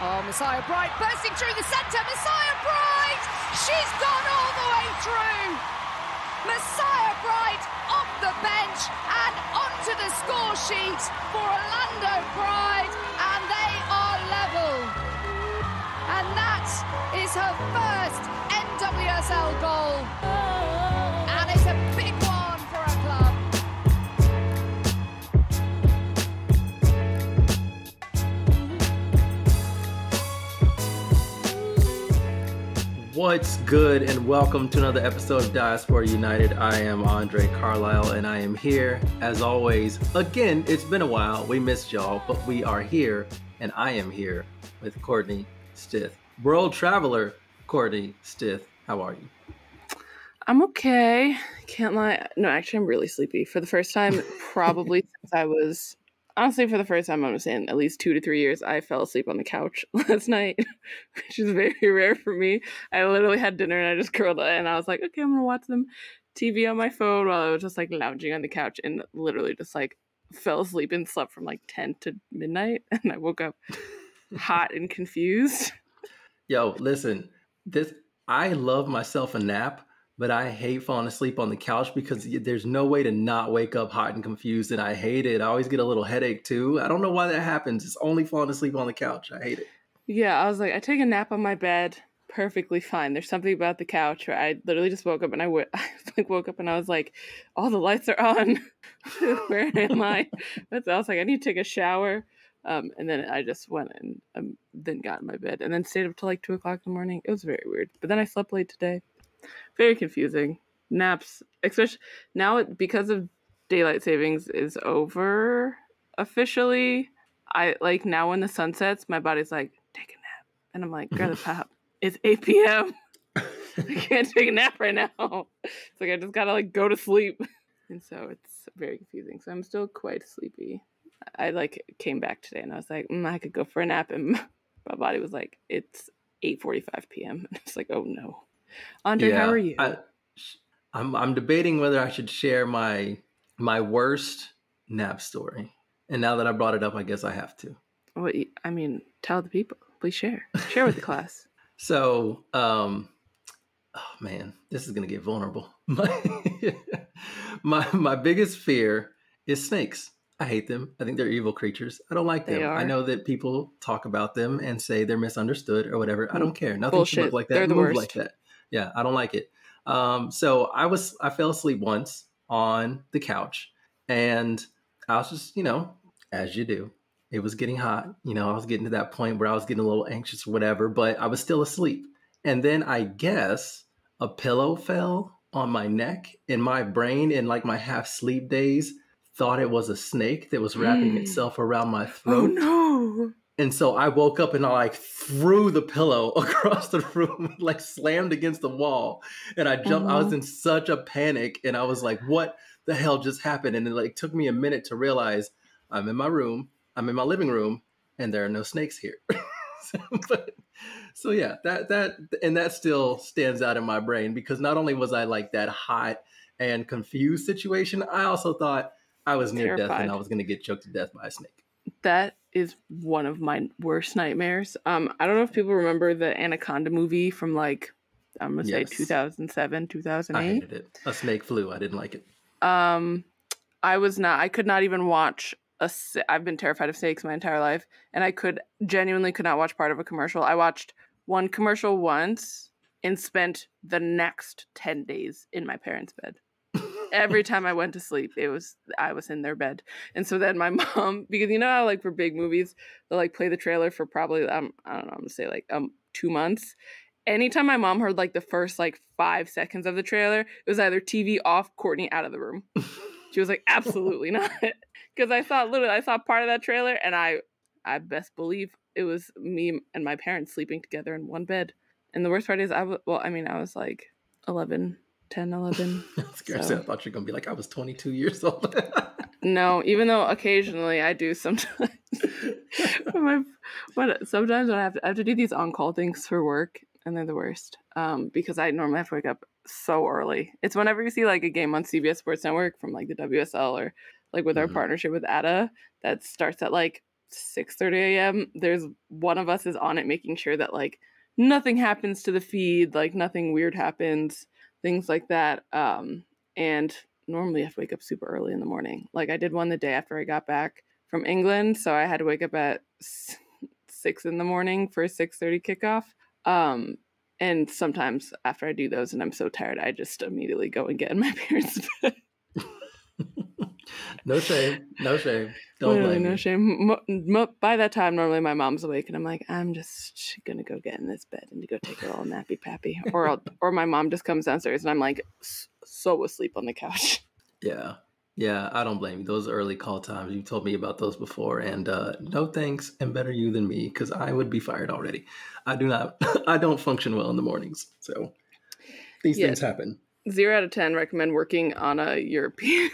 Oh, Messiah Bright bursting through the centre. Messiah Bright! She's gone all the way through. Messiah Bright off the bench and onto the score sheet for Orlando Pride, and they are level. And that is her first NWSL goal. What's good, and welcome to another episode of Diaspora United. I am Andre Carlisle, and I am here as always. Again, it's been a while. We missed y'all, but we are here, and I am here with Courtney Stith, world traveler. Courtney Stith, how are you? I'm okay. Can't lie. No, actually, I'm really sleepy. For the first time, probably since I was honestly for the first time, I'm saying at least two to three years, I fell asleep on the couch last night, which is very rare for me. I literally had dinner and I just curled up and I was like, okay, I'm gonna watch them TV on my phone while I was just like lounging on the couch and literally just like fell asleep and slept from like 10 to midnight and I woke up hot and confused. Yo, listen, this I love myself a nap, but I hate falling asleep on the couch because there's no way to not wake up hot and confused, and I hate it. I always get a little headache too. I don't know why that happens. It's only falling asleep on the couch. I hate it. Yeah, I was like, I take a nap on my bed, perfectly fine. There's something about the couch where I literally just woke up and I, w- I like woke up and I was like, all the lights are on. where am I? That's I was like, I need to take a shower. Um, and then I just went and um, then got in my bed and then stayed up till like two o'clock in the morning. It was very weird. But then I slept late today. Very confusing. Naps, especially now because of daylight savings is over officially. I like now when the sun sets, my body's like, take a nap. And I'm like, girl, the pop, it's 8 p.m. I can't take a nap right now. It's like I just gotta like go to sleep. And so it's very confusing. So I'm still quite sleepy. I like came back today and I was like, mm, I could go for a nap, and my body was like, it's 8:45 p.m. And it's like, oh no. Andre, how are you? I, I'm I'm debating whether I should share my my worst nap story. And now that I brought it up, I guess I have to. You- I mean, tell the people. Please share. Share with the class. So, um, oh man, this is gonna get vulnerable. My my my biggest fear is snakes. I hate them. I think they're evil creatures. I don't like them. I know that people talk about them and say they're misunderstood or whatever. I don't care. Nothing should look like that. They're the Move worst. like that. Yeah, I don't like it. Um, so I was I fell asleep once on the couch, and I was just you know as you do. It was getting hot. You know, I was getting to that point where I was getting a little anxious or whatever, but I was still asleep. And then I guess a pillow fell on my neck and my brain in like my half sleep days thought it was a snake that was wrapping Mm. itself around my oh throat. no. And so I woke up and I like threw the pillow across the room, like slammed against the wall. And I jumped, I was Mhm. in such a panic and I was like, what the hell just happened? And it like took me a minute to realize I'm in my room, I'm in my living room, and there are no snakes here. so, but, so yeah, that that and that still stands out in my brain because not only was I like that hot and confused situation, I also thought I was near death and I was gonna get choked to death by a snake. That is one of my worst nightmares. Um, I don't know if people remember the Anaconda movie from like I'm gonna say Yes. 2007, I 2008. hated it. A snake flew. I didn't like it. Um, I was not. I could not even watch a. I've been terrified of snakes my entire life, and I could genuinely could not watch part of a commercial. I watched one commercial once and spent the next ten days in my parents' bed. Every time I went to sleep, it was I was in their bed, and so then my mom, because you know how like for big movies they'll like play the trailer for probably um I don't know I'm gonna say like um two months. Anytime my mom heard like the first like five seconds of the trailer, it was either TV off, Courtney out of the room. She was like, absolutely not, because I saw literally I saw part of that trailer, and I I best believe it was me and my parents sleeping together in one bed. And the worst part is I was well, I mean I was like 11, 10, 11. I was scared. So- I thought you were gonna be like, I was 22 years old. No, even though occasionally I do sometimes. When my, but sometimes when I have to, I have to do these on-call things for work, and they're the worst. Um, because I normally have to wake up so early. It's whenever you see like a game on CBS Sports Network from like the WSL or like with our Mhm. partnership with ADA that starts at like 6:30 a.m. There's one of us is on it making sure that like nothing happens to the feed, like nothing weird happens, things like that. Um, and normally I have to wake up super early in the morning. Like I did one the day after I got back from England, so I had to wake up at six in the morning for a 6:30 kickoff. Um, and sometimes after I do those and I'm so tired, I just immediately go and get in my parents' bed. No shame. No shame. Don't Literally, blame no me. shame. Mo- mo- by that time, normally my mom's awake, and I'm like, I'm just gonna go get in this bed and go take a little nappy pappy, or I'll, or my mom just comes downstairs, and I'm like, so asleep on the couch. Yeah. Yeah, I don't blame you. Those early call times, you told me about those before, and uh, no thanks, and better you than me, because I would be fired already. I do not, I don't function well in the mornings, so these Yeah. things happen. Zero out of ten recommend working on a European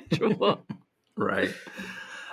schedule. Right.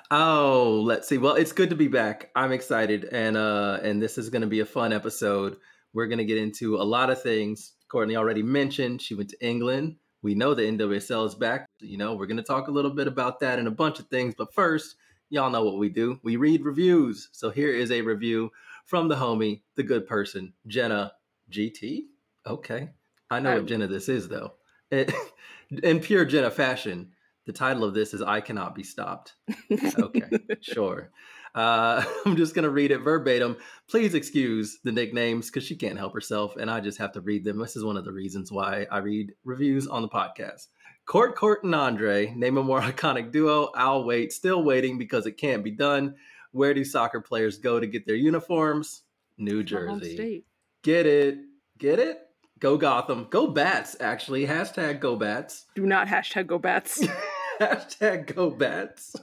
Oh, let's see. Well, it's good to be back. I'm excited, and uh, and this is going to be a fun episode. We're going to get into a lot of things. Courtney already mentioned she went to England. We know the NWSL is back. You know, we're going to talk a little bit about that and a bunch of things. But first, y'all know what we do. We read reviews. So here is a review from the homie, the good person, Jenna GT. Okay, I know Um, what Jenna this is though. It, in pure Jenna fashion, the title of this is "I Cannot Be Stopped." Okay, sure. Uh, I'm just going to read it verbatim. Please excuse the nicknames because she can't help herself, and I just have to read them. This is one of the reasons why I read reviews on the podcast. Court, Court, and Andre name a more iconic duo. I'll wait, still waiting because it can't be done. Where do soccer players go to get their uniforms? New Jersey. Get it? Get it? Go Gotham. Go Bats, actually. Hashtag Go Bats. Do not hashtag go bats. Hashtag go bats.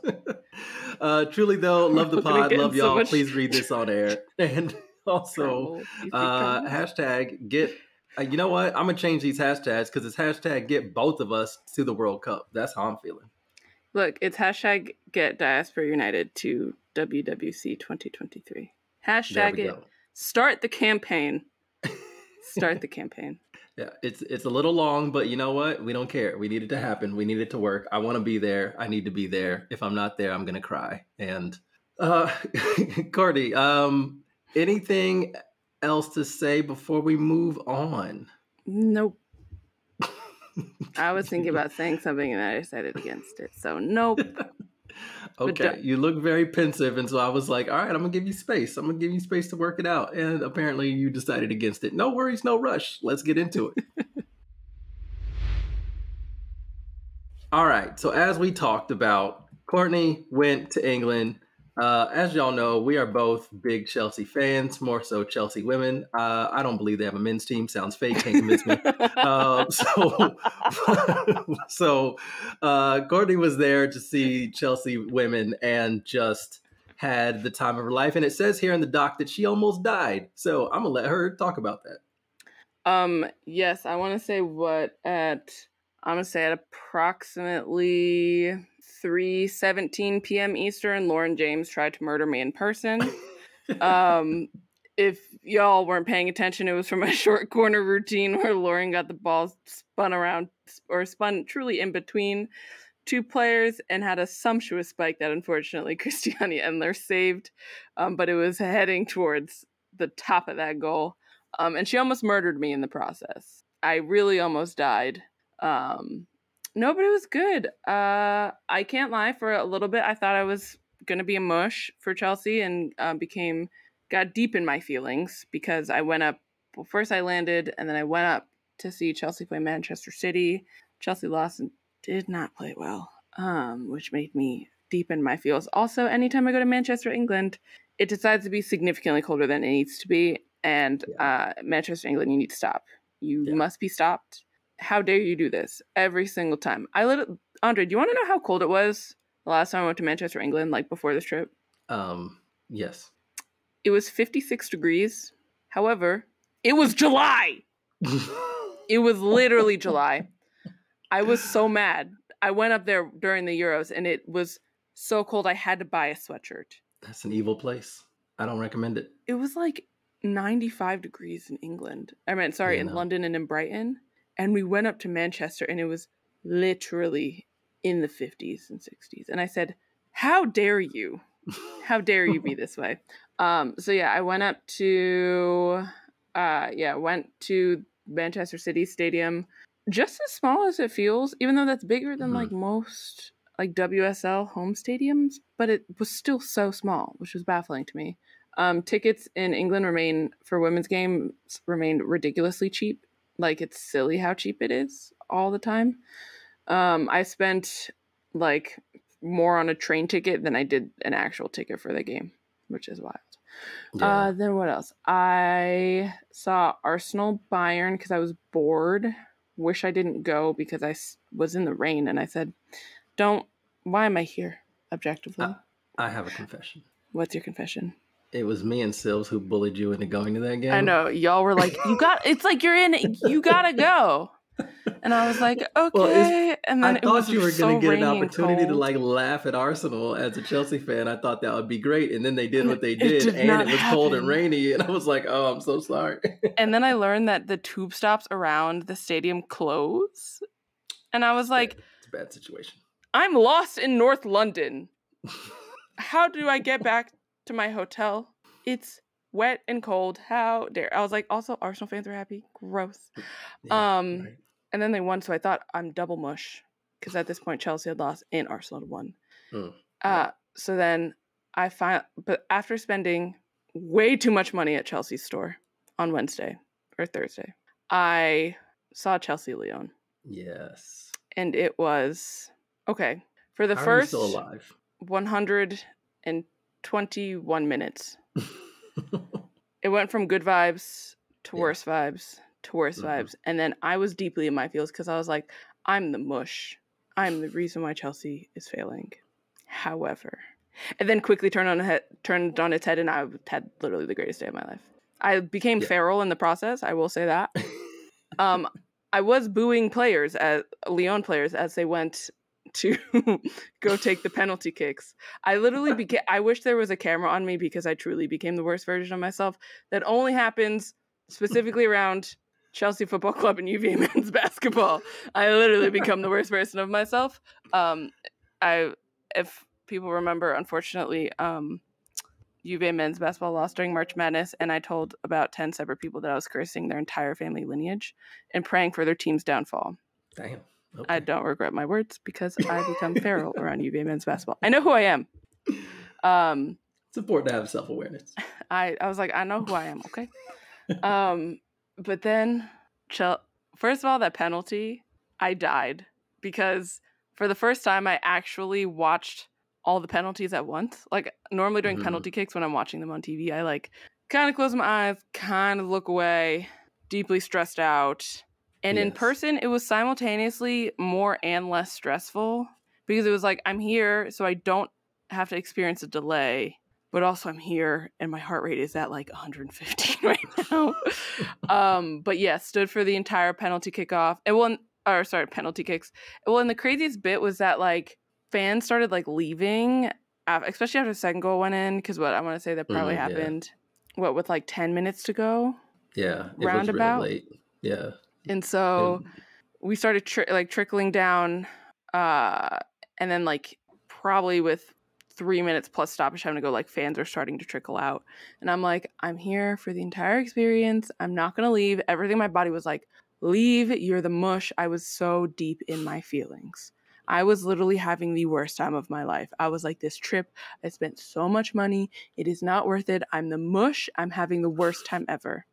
uh, truly though, love the pod, love so y'all. much Please read this on air. And also, Trouble. You think uh, hashtag get. Uh, you know what? I'm gonna change these hashtags because it's hashtag get both of us to the World Cup. That's how I'm feeling. Look, it's hashtag get Diaspora United to WWC 2023. Hashtag it. go. Start the campaign. Start the campaign. Yeah, it's it's a little long, but you know what? We don't care. We need it to happen. We need it to work. I want to be there. I need to be there. If I'm not there, I'm gonna cry. And uh Courtney, um, anything else to say before we move on? Nope. I was thinking about saying something and I decided against it. So nope. Okay, you look very pensive, and so I was like, "All right, I'm gonna give you space. I'm gonna give you space to work it out." And apparently, you decided against it. No worries, no rush. Let's get into it. All right. So as we talked about, Courtney went to England. Uh, as y'all know, we are both big Chelsea fans, more so Chelsea women. Uh, I don't believe they have a men's team. Sounds fake. Can't convince me. Um, so, so uh, Courtney was there to see Chelsea women and just had the time of her life. And it says here in the doc that she almost died. So I'm gonna let her talk about that. Um, yes, I want to say what at I'm gonna say at approximately 3:17 p.m. Eastern, Lauren James tried to murder me in person. um, if y'all weren't paying attention, it was from a short corner routine where Lauren got the ball spun around or spun truly in between two players and had a sumptuous spike that unfortunately Christiane Endler saved, um, but it was heading towards the top of that goal. Um, and she almost murdered me in the process. I really almost died. Um, no, but it was good. Uh, I can't lie. For a little bit, I thought I was gonna be a mush for Chelsea, and um, became got deep in my feelings because I went up. Well, first I landed, and then I went up to see Chelsea play Manchester City. Chelsea lost and did not play well, um, which made me deep in my feels. Also, anytime I go to Manchester, England, it decides to be significantly colder than it needs to be, and uh, Manchester, England, you need to stop. You Yeah. must be stopped. How dare you do this every single time? I let Andre. Do you want to know how cold it was the last time I went to Manchester, England, like before this trip? Um, yes. It was 56 degrees. However, it was July. It was literally July. I was so mad. I went up there during the Euros and it was so cold I had to buy a sweatshirt. That's an evil place. I don't recommend it. It was like 95 degrees in England. I mean, sorry, Yeah, in no. London and in Brighton. And we went up to Manchester and it was literally in the 50s and 60s. And I said, How dare you How dare you be this way? Um, so yeah, I went up to uh yeah, went to Manchester City Stadium. Just as small as it feels, even though that's bigger than Mhm. like most like WSL home stadiums, but it was still so small, which was baffling to me. Um, tickets in England remain for women's games remained ridiculously cheap. Like it's silly how cheap it is all the time. Um, I spent like more on a train ticket than I did an actual ticket for the game, which is wild. Yeah. Uh, then what else? I saw Arsenal Bayern because I was bored. Wish I didn't go because I was in the rain and I said, "Don't. Why am I here?" Objectively, Uh, I have a confession. what's your confession? It was me and Sills who bullied you into going to that game. I know y'all were like, "You got." It's like you're in. You gotta go. And I was like, okay. Well, and then I it was thought you were so going to get an opportunity to like laugh at Arsenal as a Chelsea fan. I thought that would be great, and then they did And what they did, did and it was cold and rainy, and I was like, "Oh, I'm so sorry." and then I learned that the tube stops around the stadium close. And I was like, it's a bad situation. I'm lost in North London. How do I get back to my hotel? It's wet and cold. How dare I was like, also Arsenal fans are happy. Gross. Yeah, Um, right. And then they won, so I thought I'm double mush. Because at this point Chelsea had lost and Arsenal had won. Mm, Uh so then I find but after spending way too much money at Chelsea's store on Wednesday or Thursday, I saw Chelsea Lyon. yes. And it was okay. For the How first still alive? 121 minutes. It went from good vibes to Yeah. worse vibes to worse Mhm. vibes. And then I was deeply in my feels because I was like, I'm the mush. I'm the reason why Chelsea is failing. However, and then quickly turned on head, turned on its head, and I had literally the greatest day of my life. I became Yeah. feral in the process. I will say that. Um, I was booing players as Lyon players as they went to go take the penalty kicks. I literally became. I wish there was a camera on me because I truly became the worst version of myself. That only happens specifically around Chelsea Football Club and UVA men's basketball. I literally become the worst version of myself. Um, I, if people remember, unfortunately, um, UVA men's basketball lost during March Madness, and I told about ten separate people that I was cursing their entire family lineage and praying for their team's downfall. Damn. I don't regret my words because I become feral around UVA men's basketball. I know who I am. Um, It's important to have self awareness. I I was like, I know who I am. Okay. Um, but then, first of all, that penalty, I died because for the first time, I actually watched all the penalties at once. Like normally during Mhm. penalty kicks, when I'm watching them on TV, I like kind of close my eyes, kind of look away, deeply stressed out. And in person, it was simultaneously more and less stressful because it was like I'm here, so I don't have to experience a delay but also I'm here and my heart rate is at like 115 right now. um, but yeah, stood for the entire penalty kickoff. It won, or sorry, penalty kicks. Well, and the craziest bit was that like fans started like leaving, especially after the second goal went in. Because what I want to say that probably Mm, yeah. happened, what with like 10 minutes to go, Yeah. It Roundabout? was really late. Yeah. And so And- we started tri- like trickling down, uh, and then like probably with three minutes plus stoppage time to go, like fans are starting to trickle out, and I'm like, I'm here for the entire experience. I'm not gonna leave. Everything my body was like, leave. You're the mush. I was so deep in my feelings. I was literally having the worst time of my life. I was like, this trip, I spent so much money. It is not worth it. I'm the mush. I'm having the worst time ever.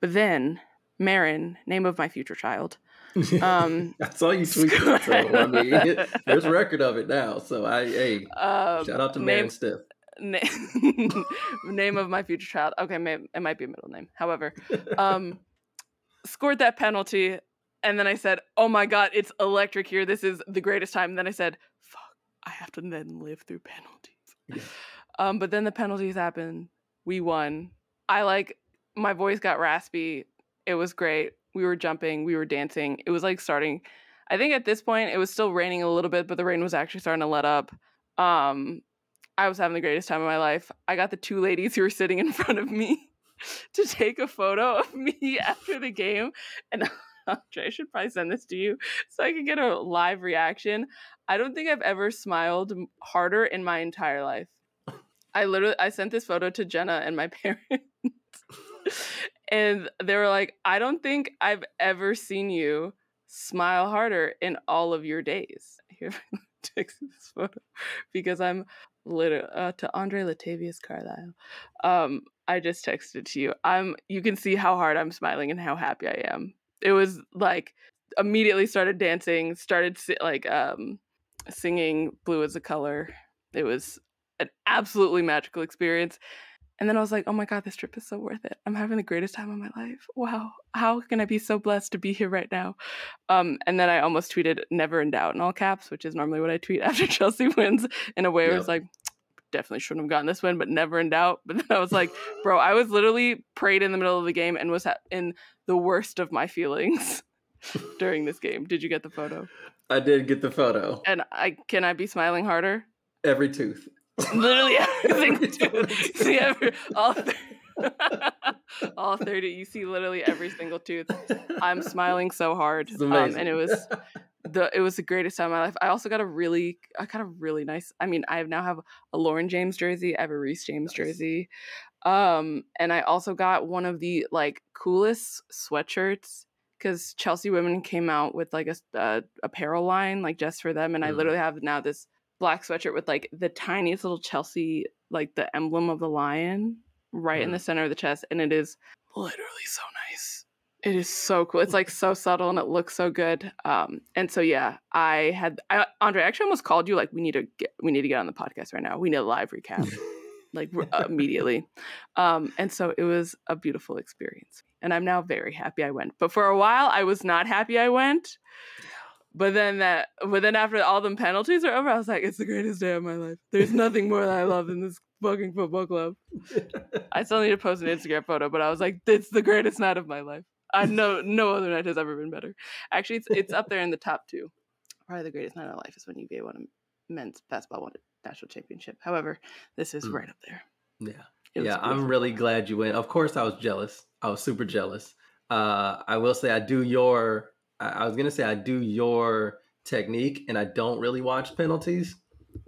But then, Marin, name of my future child, um, I saw you tweet that. So, I mean, there's a record of it now. So, I, hey, uh, shout out to name, Marin Stiff. na- name of my future child. Okay, may, it might be a middle name. However, um, scored that penalty, and then I said, "Oh my god, it's electric here. This is the greatest time." And then I said, "Fuck, I have to then live through penalties." Yeah. Um, but then the penalties happened. We won. I like my voice got raspy. It was great. We were jumping. We were dancing. It was like starting. I think at this point it was still raining a little bit, but the rain was actually starting to let up. Um, I was having the greatest time of my life. I got the two ladies who were sitting in front of me to take a photo of me after the game, and Andre, I should probably send this to you so I can get a live reaction. I don't think I've ever smiled harder in my entire life. I literally I sent this photo to Jenna and my parents. And they were like, I don't think I've ever seen you smile harder in all of your days. Here, text this photo because I'm literally uh, to Andre Latavius Carlisle. Um, I just texted to you. I'm. You can see how hard I'm smiling and how happy I am. It was like immediately started dancing, started like um, singing "Blue as a Color." It was an absolutely magical experience. And then I was like, oh my God, this trip is so worth it. I'm having the greatest time of my life. Wow. How can I be so blessed to be here right now? Um, and then I almost tweeted never in doubt in all caps, which is normally what I tweet after Chelsea wins in a way where it's like, definitely shouldn't have gotten this win, but never in doubt. But then I was like, bro, I was literally prayed in the middle of the game and was in the worst of my feelings during this game. Did you get the photo? I did get the photo. And I can I be smiling harder? Every tooth. Literally every single tooth. see every all. Th- all 30 you see literally every single tooth i'm smiling so hard um, and it was the it was the greatest time of my life i also got a really i got a really nice i mean i now have a lauren james jersey i have a reece james nice. jersey um and i also got one of the like coolest sweatshirts because chelsea women came out with like a uh, apparel line like just for them and mm. i literally have now this black sweatshirt with like the tiniest little Chelsea, like the emblem of the lion right mm. in the center of the chest. And it is literally so nice. It is so cool. It's like so subtle and it looks so good. Um, and so yeah, I had I, Andre. I actually almost called you like we need to get we need to get on the podcast right now. We need a live recap, like immediately. Um, and so it was a beautiful experience, and I'm now very happy I went. But for a while, I was not happy I went but then that, but then after all the penalties are over, I was like, it's the greatest day of my life. There's nothing more that I love than this fucking football club. I still need to post an Instagram photo, but I was like, it's the greatest night of my life. I know no other night has ever been better. Actually, it's it's up there in the top two. Probably the greatest night of my life is when UVA won a men's basketball won a national championship. However, this is mm. right up there. Yeah, yeah. I'm really glad you went. Of course, I was jealous. I was super jealous. Uh, I will say I do your I, was gonna say I do your technique, and I don't really watch penalties,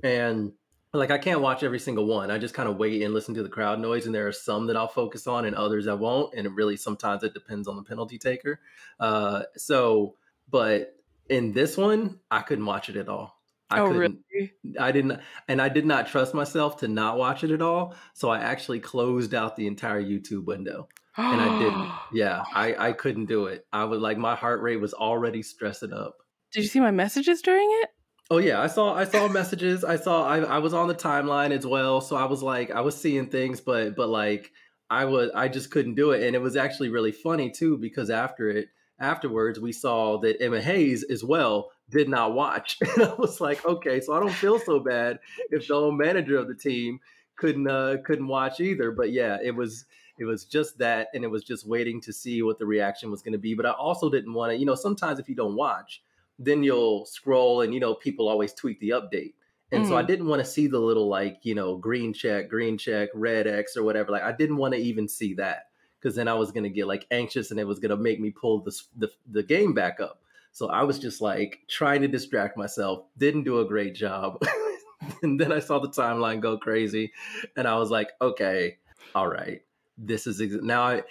and like I can't watch every single one. I just kind of wait and listen to the crowd noise, and there are some that I'll focus on, and others I won't. And it really sometimes it depends on the penalty taker. Uh, so, but in this one, I couldn't watch it at all. I oh, couldn't. Really? I didn't, and I did not trust myself to not watch it at all. So I actually closed out the entire YouTube window and I didn't. Yeah, I I couldn't do it. I was like my heart rate was already stressing up. Did you see my messages during it? Oh yeah, I saw I saw messages. I saw I I was on the timeline as well, so I was like I was seeing things, but but like I was I just couldn't do it, and it was actually really funny too because after it afterwards we saw that Emma Hayes as well did not watch, and I was like, okay, so I don't feel so bad if the old manager of the team couldn't uh couldn't watch either. But yeah, it was it was just that, and it was just waiting to see what the reaction was going to be. But I also didn't want to, you know, sometimes if you don't watch, then you'll scroll and, you know, people always tweet the update. And mm. so I mm. didn't want to see the little, like, you know, green check, green check, red X or whatever. Like, I didn't want to even see that because then I was going to get like anxious and it was going to make me pull the, the, the game back up. So I was just like trying to distract myself, didn't do a great job. and then I saw the timeline go crazy and I was like, okay, all right this is ex- now I,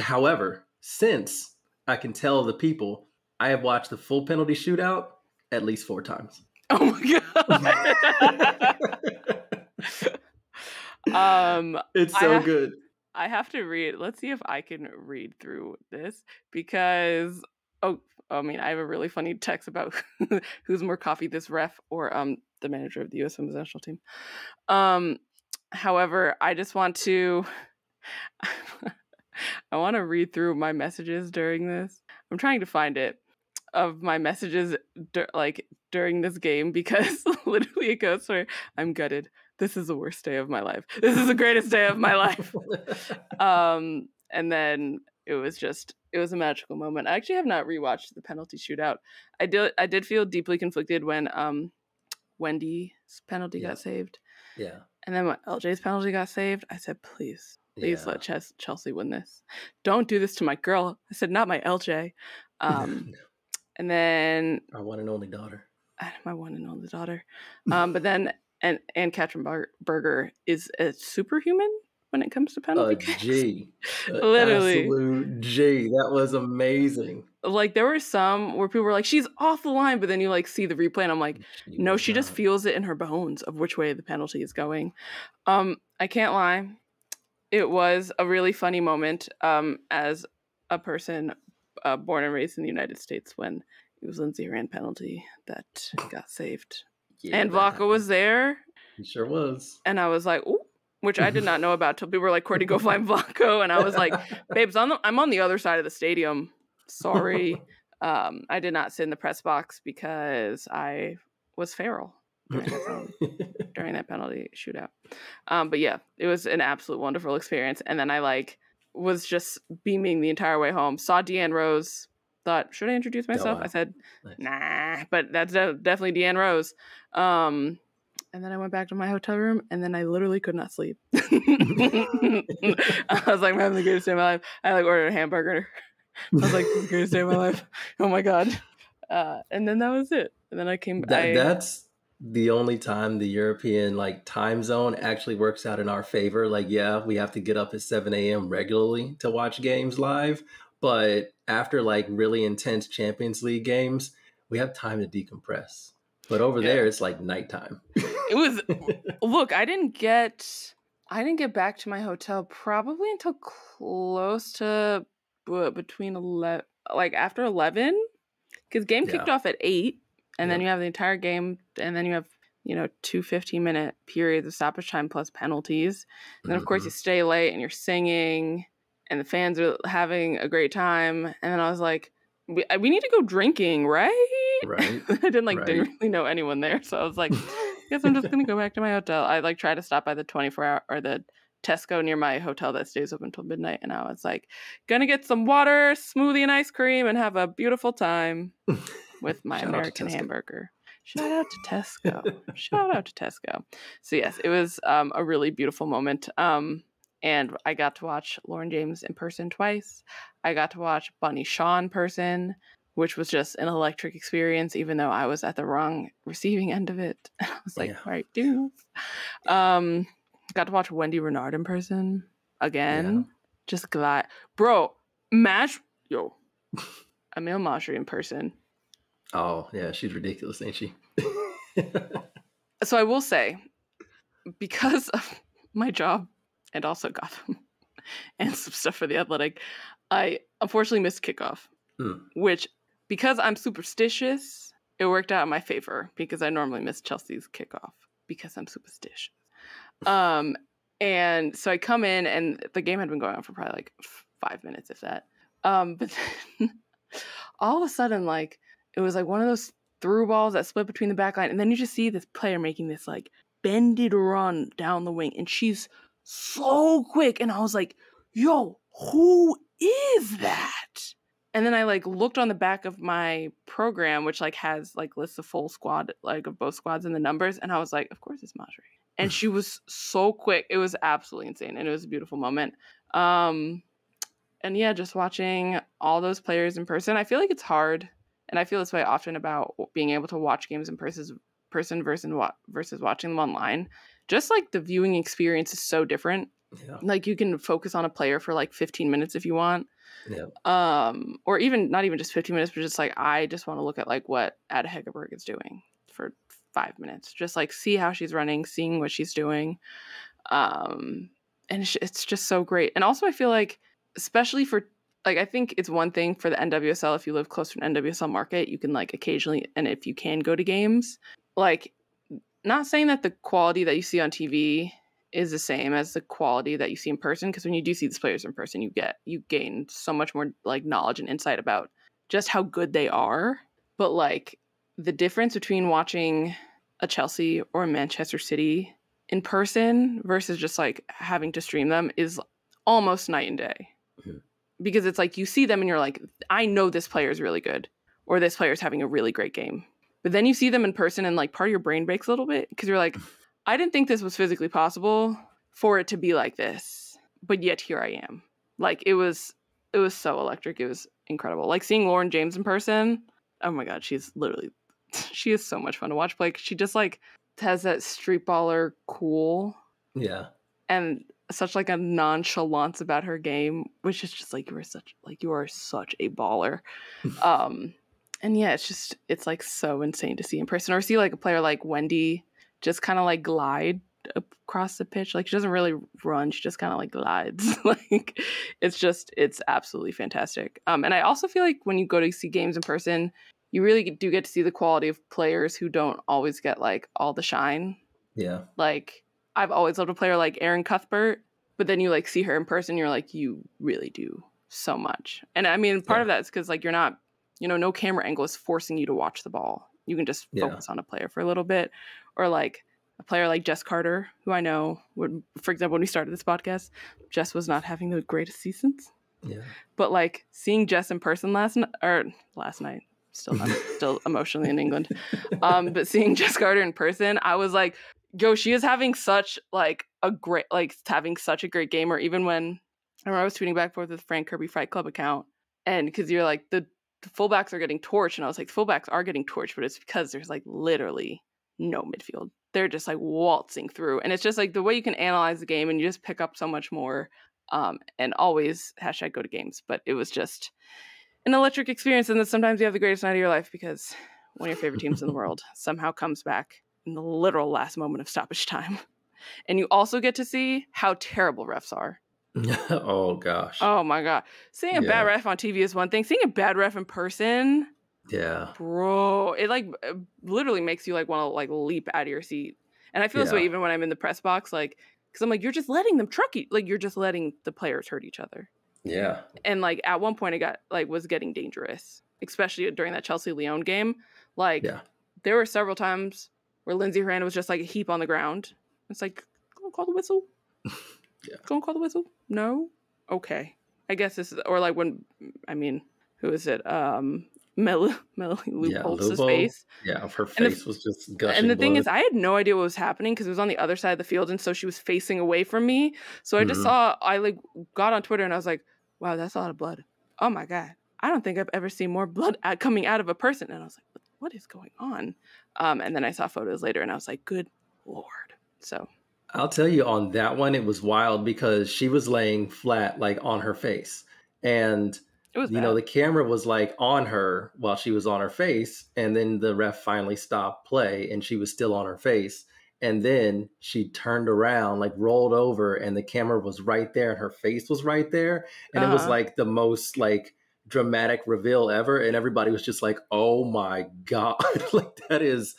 however since i can tell the people i have watched the full penalty shootout at least four times. Oh my god. Um it's so I, good. I have to read let's see if i can read through this because oh i mean i have a really funny text about who's more coffee this ref or um the manager of the us women's national team. Um however i just want to I want to read through my messages during this. I'm trying to find it of my messages dur- like during this game because literally it goes where I'm gutted. This is the worst day of my life. This is the greatest day of my life. um, and then it was just it was a magical moment. I actually have not rewatched the penalty shootout. I did I did feel deeply conflicted when um Wendie's penalty yeah. got saved. Yeah. And then when LJ's penalty got saved, I said, please, Please yeah. let Ch- Chelsea win this. Don't do this to my girl. I said, not my LJ. Um, and then Our one and only daughter. my one and only daughter. Um, but then and and Katrin Bar- Berger is a superhuman when it comes to A penalty kicks. G. A Literally. Absolute G. That was amazing. Like there were some where people were like, "She's off the line," but then you like see the replay, and I'm like, no, was she just feels it in her bones of which way the penalty is going. Um, I can't lie, it was a really funny moment. Um, as a person uh, born and raised in the United States, when it was Lindsey Horan penalty that got saved, Yeah, and Vlatko was there, He sure was. and I was like, "Ooh," which I did not know about till people were like, "Courtney, go find Vlatko," and I was like, "Babes, on the, I'm on the other side of the stadium. Sorry." um, I did not sit in the press box because I was feral during that penalty, during that penalty shootout. Um, but yeah, it was an absolute wonderful experience. And then I like was just beaming the entire way home. Saw Deanne Rose. Thought, should I introduce myself? wow. I said, Nice. nah, but that's de- definitely Deanne Rose. Um, and then I went back to my hotel room, and then I literally could not sleep. I was like, I'm having the greatest day of my life. I like ordered a hamburger. I was like, the greatest day of my life. Oh my god. Uh, and then that was it. And then I came. That, I, that's the only time the European like time zone actually works out in our favor. Like, yeah, we have to get up at 7 a.m. regularly to watch games live. But after like really intense Champions League games, we have time to decompress. But over Yeah. there, it's like nighttime. it was look i didn't get i didn't get back to my hotel probably until close to between 11 like after 11 because game kicked Yeah. off at 8 and then you have the entire game and then you have you know two 15 minute periods of stoppage time plus penalties. And then of course Mhm. you stay late and you're singing and the fans are having a great time. And then i was like we, we need to go drinking right? Right. i didn't like didn't really know anyone there. So i was like I guess I'm just gonna go back to my hotel. I like try to stop by the 24 hour or the Tesco near my hotel that stays open until midnight, and I was like, gonna get some water, smoothie, and ice cream, and have a beautiful time with my Shout American hamburger. Shout out to Tesco. Shout out to Tesco. So yes, it was um, a really beautiful moment. Um, and I got to watch Lauren James in person twice. I got to watch Bunny Shaw in person, which was just an electric experience, even though I was at the wrong receiving end of it. I was like, Yeah. you doing this? Um, got to watch Wendie Renard in person again. Just glad, bro. Mash, yo, Amel Majri in person. Oh, yeah, she's ridiculous, ain't she? So I will say, because of my job and also Gotham and some stuff for the Athletic, I unfortunately missed kickoff, Hmm. which because I'm superstitious, it worked out in my favor because I normally miss Chelsea's kickoff because I'm superstitious. Um, and so I come in and the game had been going on for probably like five minutes, if that. Um, but then all of a sudden, like it was like one of those through balls that split between the back line, and then you just see this player making this like bended run down the wing, and she's so quick, and I was like, "Yo, who is that?" And then I like looked on the back of my program, which like has like lists of full squad, like of both squads and the numbers, and I was like, "Of course it's Marjorie." And she was so quick; it was absolutely insane, and it was a beautiful moment. Um, and yeah, just watching all those players in person, I feel like it's hard, and I feel this way often about being able to watch games in person, person versus versus watching them online. Just like the viewing experience is so different. yeah. Like you can focus on a player for like 15 minutes if you want, Yeah. um, or even not even just 15 minutes, but just like I just want to look at like what Ada Hegerberg is doing for five minutes, just like see how she's running, seeing what she's doing, um, and it's- it's just so great. And also, I feel like, especially for like, I think it's one thing for the NWSL if you live close to an NWSL market, you can like occasionally, and if you can go to games, like, not saying that the quality that you see on TV is the same as the quality that you see in person because when you do see these players in person you get you gain so much more like knowledge and insight about just how good they are but like the difference between watching a Chelsea or a Manchester City in person versus just like having to stream them is almost night and day. Because it's like you see them and you're like I know this player is really good or this player is having a really great game but then you see them in person and like part of your brain breaks a little bit because you're like I didn't think this was physically possible for it to be like this, but yet here I am. Like it was it was so electric. It was incredible. Like seeing Lauren James in person. Oh my god, she's literally she is so much fun to watch play. She just like has that street baller cool Yeah. and such like a nonchalance about her game, which is just like you are such like you are such a baller. um and yeah, it's just it's like so insane to see in person or see like a player like Wendie just kind of like glide across the pitch. Like she doesn't really run, she just kind of like glides. like it's just it's absolutely fantastic. Um and I also feel like when you go to see games in person, you really do get to see the quality of players who don't always get like all the shine. Yeah. Like I've always loved a player like Erin Cuthbert, but then you like see her in person, you're like, you really do so much. And I mean, part Yeah. of that is because like you're not, you know, no camera angle is forcing you to watch the ball. You can just Yeah. focus on a player for a little bit, or like a player like Jess Carter, who I know would, for example, when we started this podcast, Jess was not having the greatest seasons Yeah. but like seeing Jess in person last night or last night, still not still emotionally in England. Um, but seeing Jess Carter in person, I was like, yo, she is having such like a great like having such a great game. Or even when I remember I was tweeting back and forth with Fran Kirby Fight Club account, and because you're like the, the fullbacks are getting torched, and I was like, fullbacks are getting torched, but it's because there's like literally no midfield. They're just like waltzing through, and it's just like the way you can analyze the game, and you just pick up so much more um, and always hashtag go to games. But it was just an electric experience, and then sometimes you have the greatest night of your life because one of your favorite teams in the world somehow comes back in the literal last moment of stoppage time. And you also get to see how terrible refs are. oh gosh. Oh my god, seeing a bad ref on TV is one thing. Seeing a bad ref in person, Yeah. bro, it like uh, literally makes you like want to like leap out of your seat. And I feel this way even when I'm in the press box, like because I'm like, you're just letting them truck you, like you're just letting the players hurt each other. Yeah. and like at one point it got like was getting dangerous especially during that chelsea lyon game like Yeah. there were several times where Lindsey Horan was just like a heap on the ground it's like go and call the whistle Yeah. go and call the whistle no okay i guess this is or like when i mean who is it um Mel- Melanie Yeah, face. Yeah. Her And the- face was just gushing. And the thing is, I had no idea what was happening because it was on the other side of the field, and so she was facing away from me. So I just Mhm. saw, I like got on Twitter and I was like, "Wow, that's a lot of blood. Oh my god, I don't think I've ever seen more blood coming out of a person." And I was like, "What, is going on?" Um, and then I saw photos later, and I was like, "Good lord." So I'll tell you on that one, it was wild because she was laying flat, like on her face. And, it was, you know, the camera was like on her while she was on her face. And then the ref finally stopped play and she was still on her face. And then she turned around, like rolled over, and the camera was right there and her face was right there. And it was Uh-huh. like the most like dramatic reveal ever. And everybody was just like, oh my God. like that is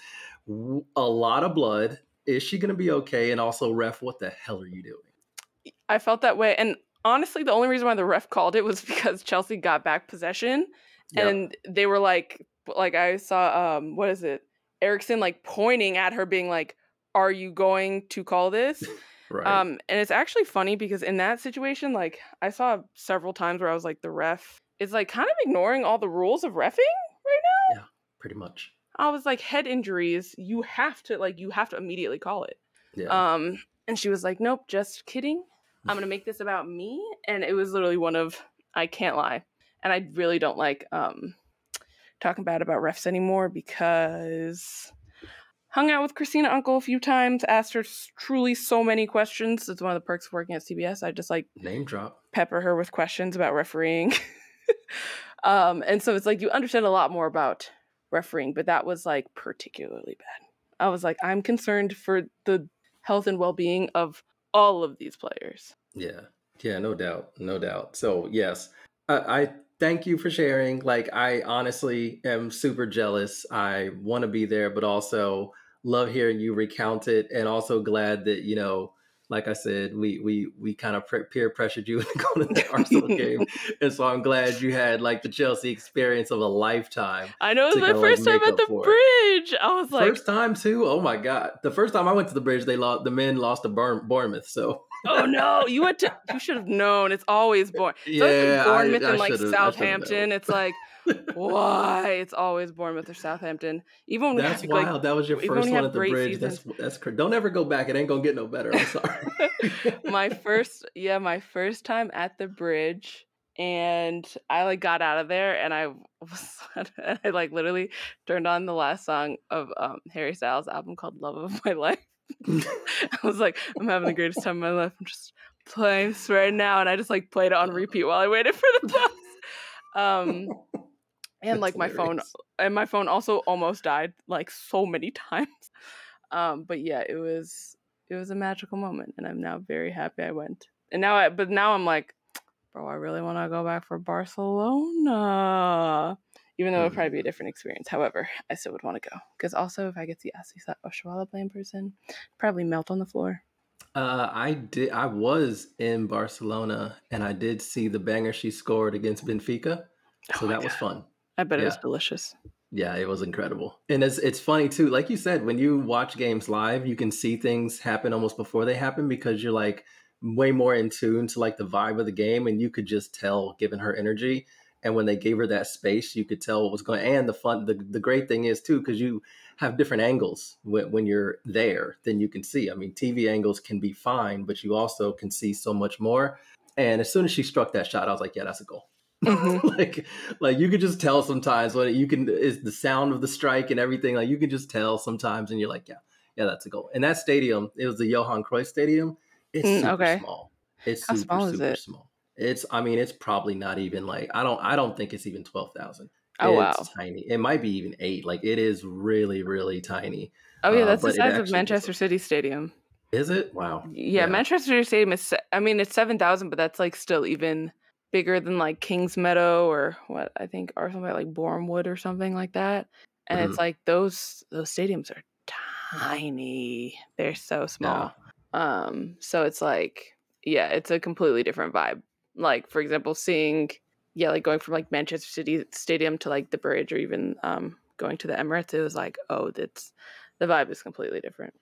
a lot of blood. Is she going to be okay? And also, ref, what the hell are you doing? I felt that way, and honestly, the only reason why the ref called it was because Chelsea got back possession, Yep. and they were like, like I saw, um, what is it, Eriksson like pointing at her, being like, "Are you going to call this?" right. Um, and it's actually funny because in that situation, like I saw several times where I was like, the ref is like kind of ignoring all the rules of refing right now. Yeah, pretty much. I was like, head injuries, you have to like, you have to immediately call it. Yeah. Um, and she was like, "Nope, just kidding. I'm gonna make this about me." And it was literally one of I can't lie, and I really don't like um talking bad about refs anymore because hung out with Christina Unkel a few times, asked her truly so many questions. It's one of the perks of working at CBS. I just like Name drop. pepper her with questions about refereeing. um, and so it's like you understand a lot more about refereeing, but that was like particularly bad. I was like, I'm concerned for the health and well being of all of these players. Yeah. Yeah, no doubt. No doubt. So, yes, I, I thank you for sharing. Like, I honestly am super jealous. I want to be there, but also love hearing you recount it. And also glad that, you know, like I said, we we we kind of peer pressured you into going to the Arsenal game, and so I'm glad you had like the Chelsea experience of a lifetime. I know it was my kinda, like, first time at the for it. bridge. I was like, first time too. Oh my god! The first time I went to the bridge, they lost. The men lost to Bournemouth. So oh no, you went to, you should have known. It's always born. It's yeah, Bournemouth I, I and like should've- I should've. Southampton. It's like, why? It's always Bournemouth or Southampton. Even when we That's have, like, wild. that was your first one at the bridge. That's that's cra- don't ever go back. It ain't gonna get no better. I'm sorry. my first yeah my first time at the bridge and I like got out of there and I was I like literally turned on the last song of um, Harry Styles' album called Love of My Life. I was like, I'm having the greatest time of my life. I'm just playing this right now, and I just like played it on repeat while I waited for the bus. Um, and That's like my phone, and my phone also almost died like so many times. Um, but yeah, it was it was a magical moment, and I'm now very happy I went. And now, I, but now I'm like, bro, I really want to go back for Barcelona. Even though it'd probably be a different experience. However, I still would want to go because also if I get to see Asisat Oshoala play in person, probably melt on the floor. Uh, I did. I was in Barcelona, and I did see the banger she scored against Benfica. Oh So my that was fun. I bet it was delicious. Yeah, it was incredible. And it's it's funny too. Like you said, when you watch games live, you can see things happen almost before they happen because you're like way more in tune to like the vibe of the game and you could just tell given her energy. And when they gave her that space, you could tell what was going on. and the fun the, the great thing is too, because you have different angles when, when you're there than you can see. I mean, TV angles can be fine, but you also can see so much more. And as soon as she struck that shot, I was like, yeah, that's a goal. Mhm. like like you could just tell sometimes when you can is the sound of the strike and everything like you can just tell sometimes and you're like yeah yeah that's a goal and that stadium it was the Johan Cruyff Stadium it's Mm, super okay. small it's How super small is super it? small it's I mean it's probably not even like I don't I don't think it's even twelve thousand Oh it's wow. tiny it might be even eight like it is really really tiny Oh yeah, uh, that's the size of Manchester City Stadium. is it wow Yeah, Manchester City Stadium is. I mean, it's seven thousand, but that's like still even bigger than like Kingsmeadow or what I think Arsenal something like Borehamwood or something like that. And Mm-hmm. it's like those those stadiums are tiny. They're so small. Um, so it's like yeah, it's a completely different vibe. Like for example, seeing yeah, like going from like Manchester City Stadium to like the bridge or even um going to the Emirates, it was like oh, that's the vibe is completely different.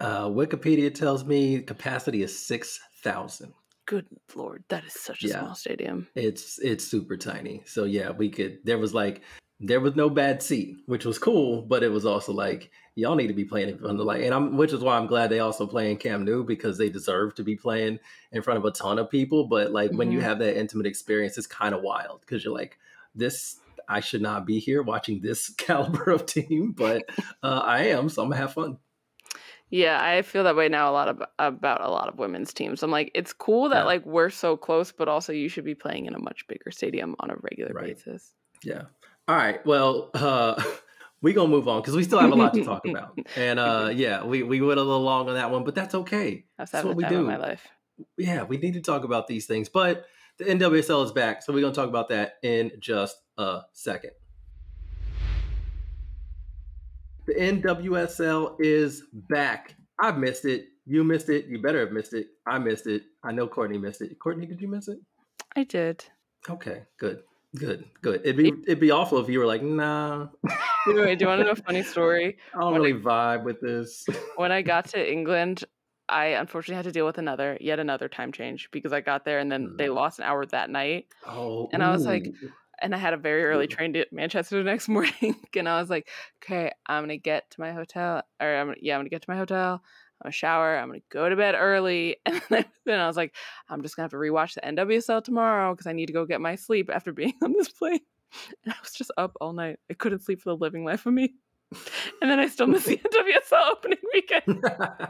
uh, Wikipedia tells me capacity is six thousand Good lord, that is such a Yeah. small stadium. It's it's super tiny. So yeah, we could there was like there was no bad seat, which was cool, but it was also like y'all need to be playing in front of the like and I'm which is why I'm glad they also play in Camp Nou because they deserve to be playing in front of a ton of people. But like when you Mhm. have that intimate experience, it's kind of wild because you're like, this I should not be here watching this caliber of team, but uh, I am, so I'm gonna have fun. Yeah, I feel that way now a lot of, about a lot of women's teams. I'm like, it's cool that Yeah. like we're so close, but also you should be playing in a much bigger stadium on a regular Right. basis. Yeah. All right. Well, uh, we gonna move on because we still have a lot to talk about. And uh, yeah, we we went a little long on that one, but that's okay. Was That's what we do. my life. Yeah, we need to talk about these things. But the NWSL is back, so we're gonna talk about that in just a second. The NWSL is back. I've missed it. You missed it. You better have missed it. I missed it. I know Courtney missed it. Courtney, did you miss it? I did. Okay, good, good, good. It'd be it'd be awful if you were like, nah, Anyway, do you want to know a funny story? I don't When really vibe with this. When I got to England, I unfortunately had to deal with another, yet another time change because I got there and then they Mm. lost an hour that night. Oh, And I was like. And I had a very early train to Manchester the next morning. and I was like, okay, I'm gonna get to my hotel, or I'm gonna, yeah, I'm gonna get to my hotel. I'm gonna shower. I'm gonna go to bed early, and then, then I was like, I'm just gonna have to rewatch the NWSL tomorrow because I need to go get my sleep after being on this plane. And I was just up all night. I couldn't sleep for the living life of me. And then I still missed the NWSL opening weekend. I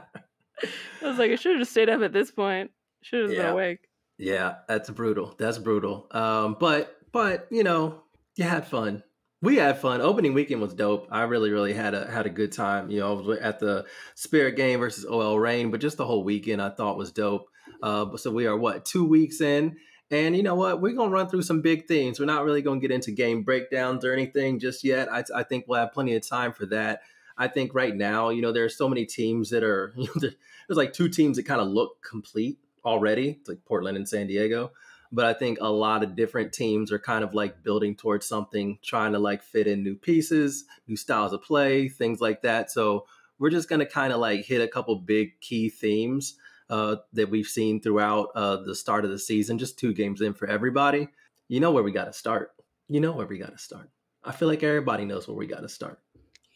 was like, I should have just stayed up at this point. Should have Yeah. been awake. yeah, that's brutal. That's brutal. Um, but but you know, you had fun. We had fun. Opening weekend was dope. I really, really had a had a good time. You know, I was at the Spirit game versus OL Reign, but just the whole weekend I thought was dope. Uh, so we are what two weeks in, and you know what? We're gonna run through some big things. We're not really gonna get into game breakdowns or anything just yet. I, I think we'll have plenty of time for that. I think right now, you know, there are so many teams that are, you know, there's like two teams that kind of look complete already, it's like Portland and San Diego. But I think a lot of different teams are kind of like building towards something, trying to like fit in new pieces, new styles of play, things like that. So we're just going to kind of like hit a couple big key themes uh, that we've seen throughout uh, the start of the season, just two games in for everybody. You know where we got to start. You know where we got to start. I feel like everybody knows where we got to start.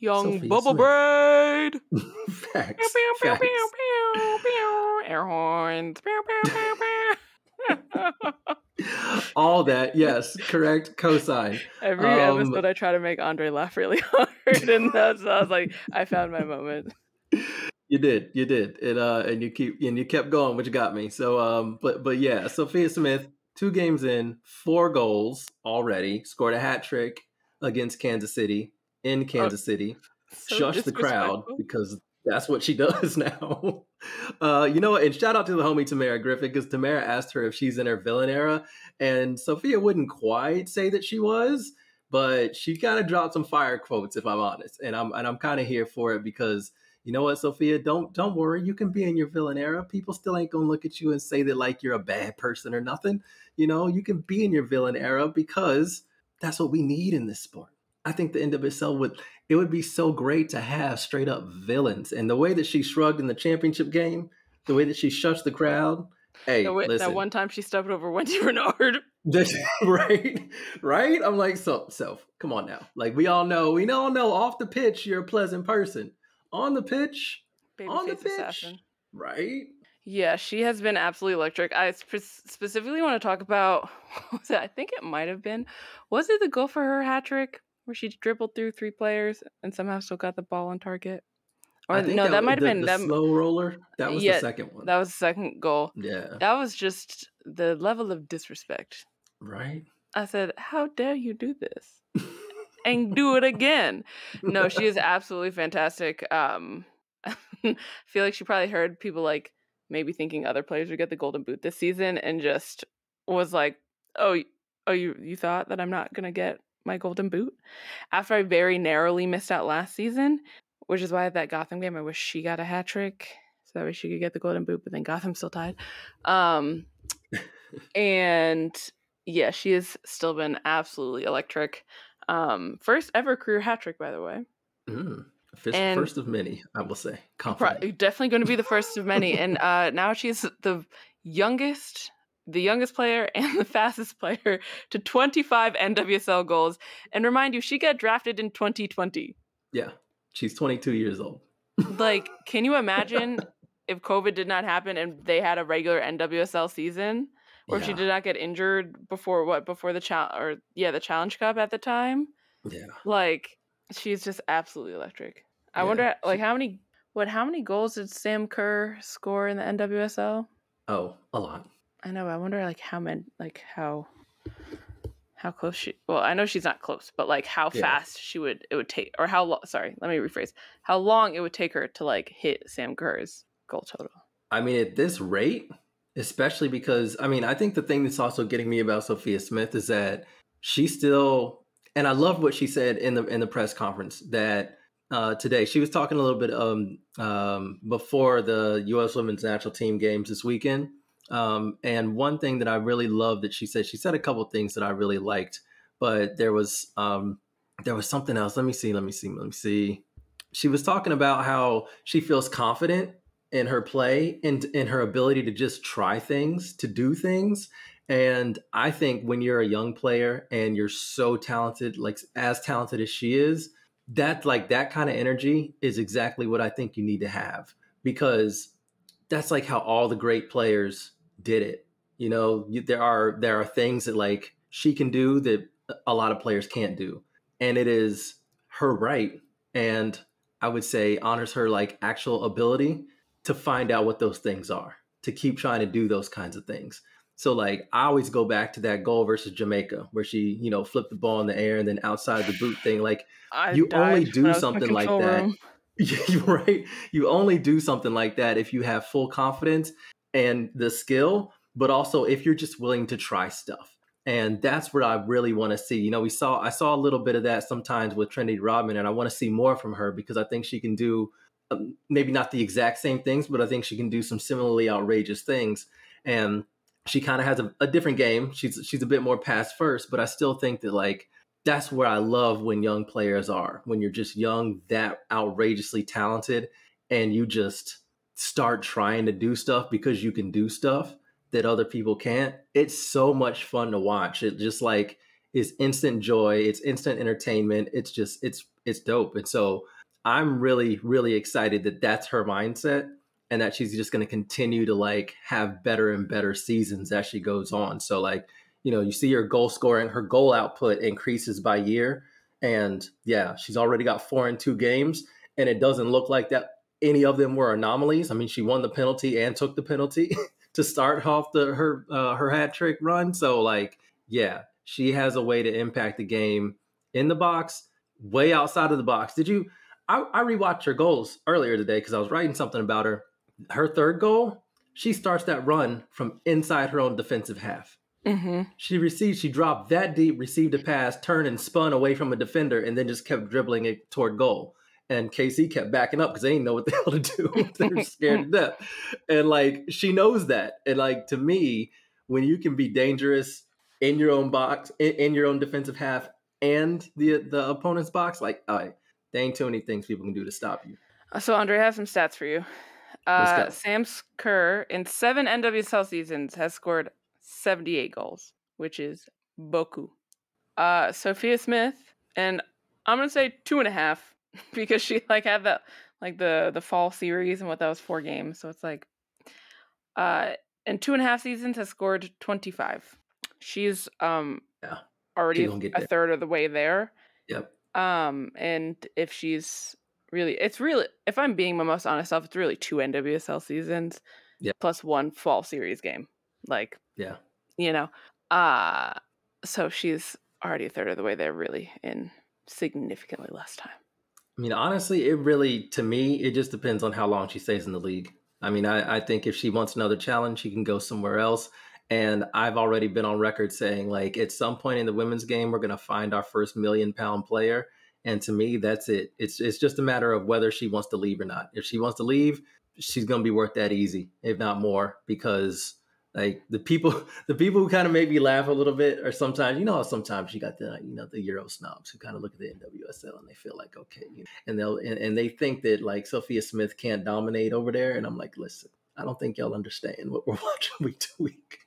Young Sophia bubble Smith. braid. Facts. pew, pew, facts. pew, pew, pew. Air horns. Pew, pew, pew, pew. All that. Yes, correct. Cosign. Every Um, episode, I try to make Andre laugh really hard, and that's I was like, I found my moment. You did, you did, and uh, and you keep and you kept going, which got me. So, um, but but yeah, Sophia Smith, two games in, four goals already, scored a hat trick against Kansas City in Kansas City. So Shush the crowd because that's what she does now. Uh, you know, and shout out to the homie Tamerra Griffin because Tamara asked her if she's in her villain era, and Sophia wouldn't quite say that she was, but she kind of dropped some fire quotes, if I'm honest, and I'm and I'm kind of here for it because you know what, Sophia, don't don't worry, you can be in your villain era. People still ain't gonna look at you and say that like you're a bad person or nothing. You know, you can be in your villain era because that's what we need in this sport. I think the end of itself would it would be so great to have straight up villains. And the way that she shrugged in the championship game, the way that she shushed the crowd. Hey, The way- listen, that one time she stepped over Wendie Renard. Right, right. I'm like, so, so, come on now. Like we all know, we all know off the pitch you're a pleasant person. On the pitch, On the pitch. assassin. right? Yeah, she has been absolutely electric. I spe- specifically want to talk about. Was it? I think it might have been. Was it the goal for her hat trick where she dribbled through three players and somehow still got the ball on target? Or no, that, wa- might have been the that. slow roller. That was Yeah, the second one. That was the second goal. yeah, That was just the level of disrespect. right. I said, "How dare you do this?" and do it again. No, she is absolutely fantastic. Um, I feel like she probably heard people like maybe thinking other players would get the golden boot this season, and just was like, "Oh, oh, you you thought that I'm not gonna get my golden boot?" After I very narrowly missed out last season, which is why at that Gotham game I wish she got a hat trick so that way she could get the golden boot, but then Gotham still tied. Um, and yeah, she has still been absolutely electric. Um, first ever career hat trick, by the way. Mm. First, first of many, I will say. Pro- Confident. definitely going to be the first of many. and uh, now she's the youngest, the youngest player and the fastest player to 25 NWSL goals. And remind you, she got drafted in 2020. Yeah, she's 22 years old. Like, can you imagine if COVID did not happen and they had a regular NWSL season? Or if she did not get injured before what? Before the challenge, or yeah, the Challenge Cup at the time. yeah. Like she's just absolutely electric. I Yeah, wonder like how many what how many goals did Sam Kerr score in the NWSL? Oh, a lot. I know. I wonder like how many like how how close she well i know she's not close but like how Yeah. fast she would it would take or how long sorry let me rephrase how long it would take her to like hit sam kerr's goal total I mean, at this rate, especially because I mean, I think the thing that's also getting me about Sophia Smith is that she still, and I love what she said in the in the press conference that uh, today she was talking a little bit um, um, before the U.S. Women's National Team games this weekend. Um, and one thing that I really loved that she said, she said a couple things that I really liked, but there was um, there was something else. Let me see. Let me see. Let me see. She was talking about how she feels confident in her play and in her ability to just try things, to do things. And I think when you're a young player and you're so talented, like as talented as she is, that like that kind of energy is exactly what I think you need to have because that's like how all the great players did it. You know, you, there are there are things that like she can do that a lot of players can't do, and it is her right. And I would say honors her like actual ability to find out what those things are, to keep trying to do those kinds of things. So like I always go back to that goal versus Jamaica where she, you know, flipped the ball in the air and then outside the boot thing. Like I You only do when I was in the something like control that room. right. You only do something like that if you have full confidence and the skill, but also if you're just willing to try stuff. And that's what I really want to see. You know, we saw I saw a little bit of that sometimes with Trinity Rodman, and I want to see more from her because I think she can do um, maybe not the exact same things, but I think she can do some similarly outrageous things. And she kind of has a, a different game. She's she's a bit more pass first, but I still think that like that's where I love when young players are. When you're just young, that outrageously talented, and you just start trying to do stuff because you can do stuff that other people can't. It's so much fun to watch. It just like is instant joy. It's instant entertainment. It's just it's it's dope. And so I'm really really excited that that's her mindset and that she's just going to continue to like have better and better seasons as she goes on. So like you know, you see her goal scoring, her goal output increases by year. And yeah, she's already got four and two games. And it doesn't look like that any of them were anomalies. I mean, she won the penalty and took the penalty to start off the her uh, her hat trick run. So like, yeah, she has a way to impact the game in the box, way outside of the box. Did you? I, I rewatched her goals earlier today because I was writing something about her. Her third goal, she starts that run from inside her own defensive half. Mm-hmm. She received, she dropped that deep, received a pass, turned and spun away from a defender, and then just kept dribbling it toward goal. And KC kept backing up because they didn't know what the hell to do. They're scared to death. And like she knows that. And like to me, when you can be dangerous in your own box, in, in your own defensive half, and the the opponent's box, like, all right, there ain't too many things people can do to stop you. So Andre, I have some stats for you. Uh, Sam Kerr in seven NWSL seasons has scored 78 goals, which is boku. Uh, Sophia Smith, and I'm gonna say two and a half because she like had the like the the fall series and what that was four games, so it's like, uh, in two and a half seasons has scored 25. She's um yeah already a third of the way there. Yep. Um, and if she's really, it's really, if I'm being my most honest self, it's really two NWSL seasons, yeah, plus one fall series game. Like, yeah, you know, uh, so she's already a third of the way there, really, in significantly less time. I mean, honestly, it really, to me, it just depends on how long she stays in the league. I mean, I, I think if she wants another challenge, she can go somewhere else. And I've already been on record saying, like, at some point in the women's game, we're going to find our first million pound player. And to me, that's it. It's it's just a matter of whether she wants to leave or not. If she wants to leave, she's going to be worth that easy, if not more, because like the people the people who kind of make me laugh a little bit or sometimes you know how sometimes you got the you know the euro snobs who kind of look at the nwsl and they feel like okay you know, and they'll and, and they think that like sophia smith can't dominate over there and i'm like listen i don't think y'all understand what we're watching week to week.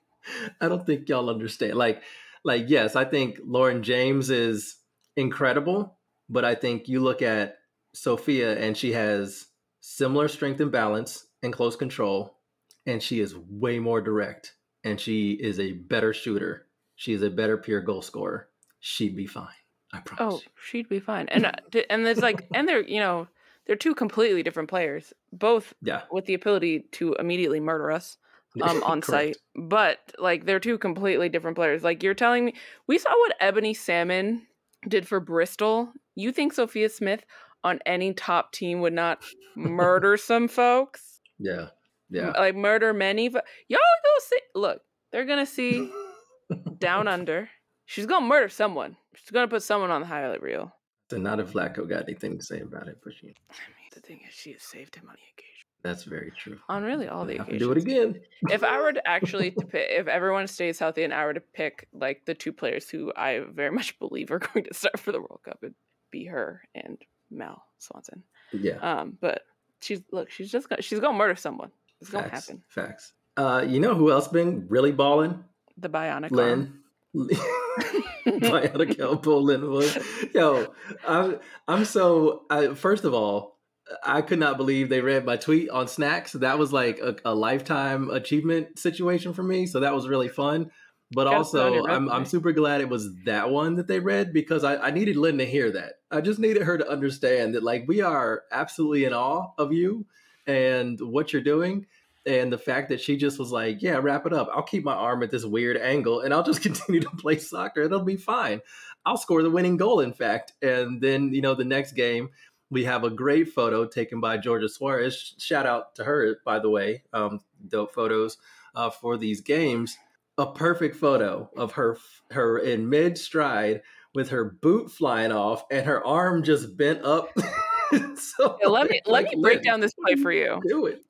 I don't think y'all understand. Like like yes i think lauren james is incredible but i think you look at sophia and she has similar strength and balance and close control and she is way more direct and she is a better shooter. She is a better pure goal scorer. She'd be fine. I promise. Oh, you. she'd be fine. And uh, and it's like and they're you know they're two completely different players, both yeah. with the ability to immediately murder us um, on site. But like they're two completely different players. Like you're telling me, we saw what Ebony Salmon did for Bristol. You think Sophia Smith on any top team would not murder some folks? Yeah. Yeah. Like murder many. But y'all go see. Look, they're gonna see down under. She's gonna murder someone. She's gonna put someone on the highlight reel. So not if Vlatko got anything to say about it, but she. I mean, the thing is, she has saved him on the occasion. That's very true. On really all the occasions. Do it again. if I were to actually to pick, if everyone stays healthy, and I were to pick like the two players who I very much believe are going to start for the World Cup, it'd be her and Mel Swanson. Yeah. Um, but she's look, she's just gonna she's gonna murder someone. It's gonna Facts. happen. Facts. Uh, you know who else been really balling? The bionic Lynn. bionic elbow Linwood. Yo, I'm I'm so. I, first of all, I could not believe they read my tweet on Snacks. That was like a, a lifetime achievement situation for me. So that was really fun. But also, I'm I'm super glad it was that one that they read because I, I needed Lynn to hear that. I just needed her to understand that like we are absolutely in awe of you and what you're doing and the fact that she just was like, "Yeah, wrap it up. I'll keep my arm at this weird angle, and I'll just continue to play soccer. It'll be fine. I'll score the winning goal, in fact." And then you know the next game, we have a great photo taken by Georgia Suarez. Shout out to her, by the way. Um, dope photos uh, for these games. A perfect photo of her her in mid stride with her boot flying off and her arm just bent up. so yeah, let me like, let me break down this play for you. Do it.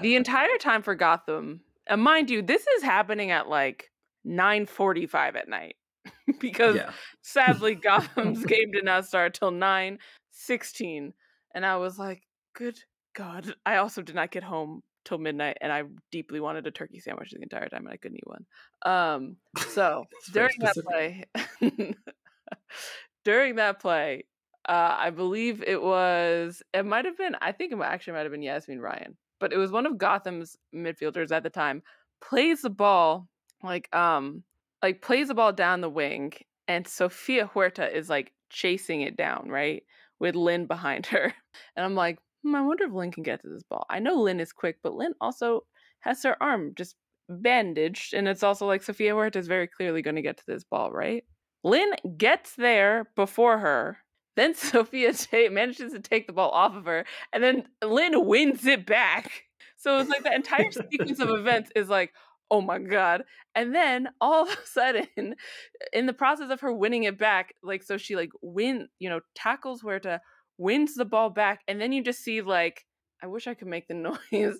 the entire time for Gotham, and mind you, this is happening at like 9:45 at night because yeah. sadly Gotham's game did not start till 9:16, and I was like, "Good God!" I also did not get home till midnight, and I deeply wanted a turkey sandwich the entire time, and I couldn't eat one. Um, so during that play, during that play, uh, I believe it was. It might have been. I think it actually might have been Yazmeen Ryan, but it was one of Gotham's midfielders at the time. Plays the ball like um like plays the ball down the wing, and Sofia Huerta is like chasing it down, right? With Lynn behind her. And I'm like, hmm, I wonder if Lynn can get to this ball. I know Lynn is quick, but Lynn also has her arm just bandaged. And it's also like Sofia Huerta is very clearly going to get to this ball, right? Lynn gets there before her. Then Sofia t- manages to take the ball off of her, and then Lynn wins it back. So it's like the entire sequence of events is like, oh my god. And then all of a sudden, in the process of her winning it back, like so she like win, you know, tackles Huerta, wins the ball back, and then you just see like, I wish I could make the noise,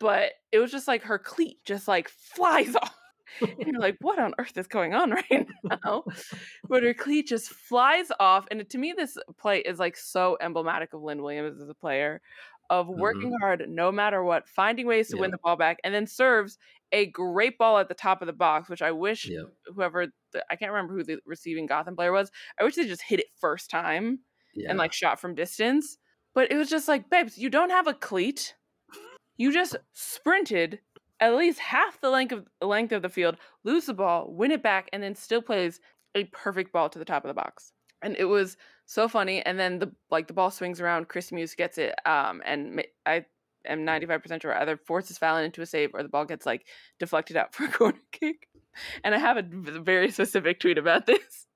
but it was just like her cleat just like flies off. and you're like, what on earth is going on right now? but her cleat just flies off. And to me, this play is like so emblematic of Lynn Williams as a player of working mm-hmm. hard no matter what, finding ways to yeah. win the ball back, and then serves a great ball at the top of the box, which I wish yeah. whoever the, I can't remember who the receiving Gotham player was. I wish they just hit it first time yeah. and like shot from distance. But it was just like, babes, you don't have a cleat. You just sprinted at least half the length of the length of the field, lose the ball, win it back, and then still plays a perfect ball to the top of the box. And it was so funny. And then the like the ball swings around, Kristie Mewis gets it, um, and I am ninety five percent sure either forces Fallon into a save or the ball gets like deflected out for a corner kick. And I have a very specific tweet about this,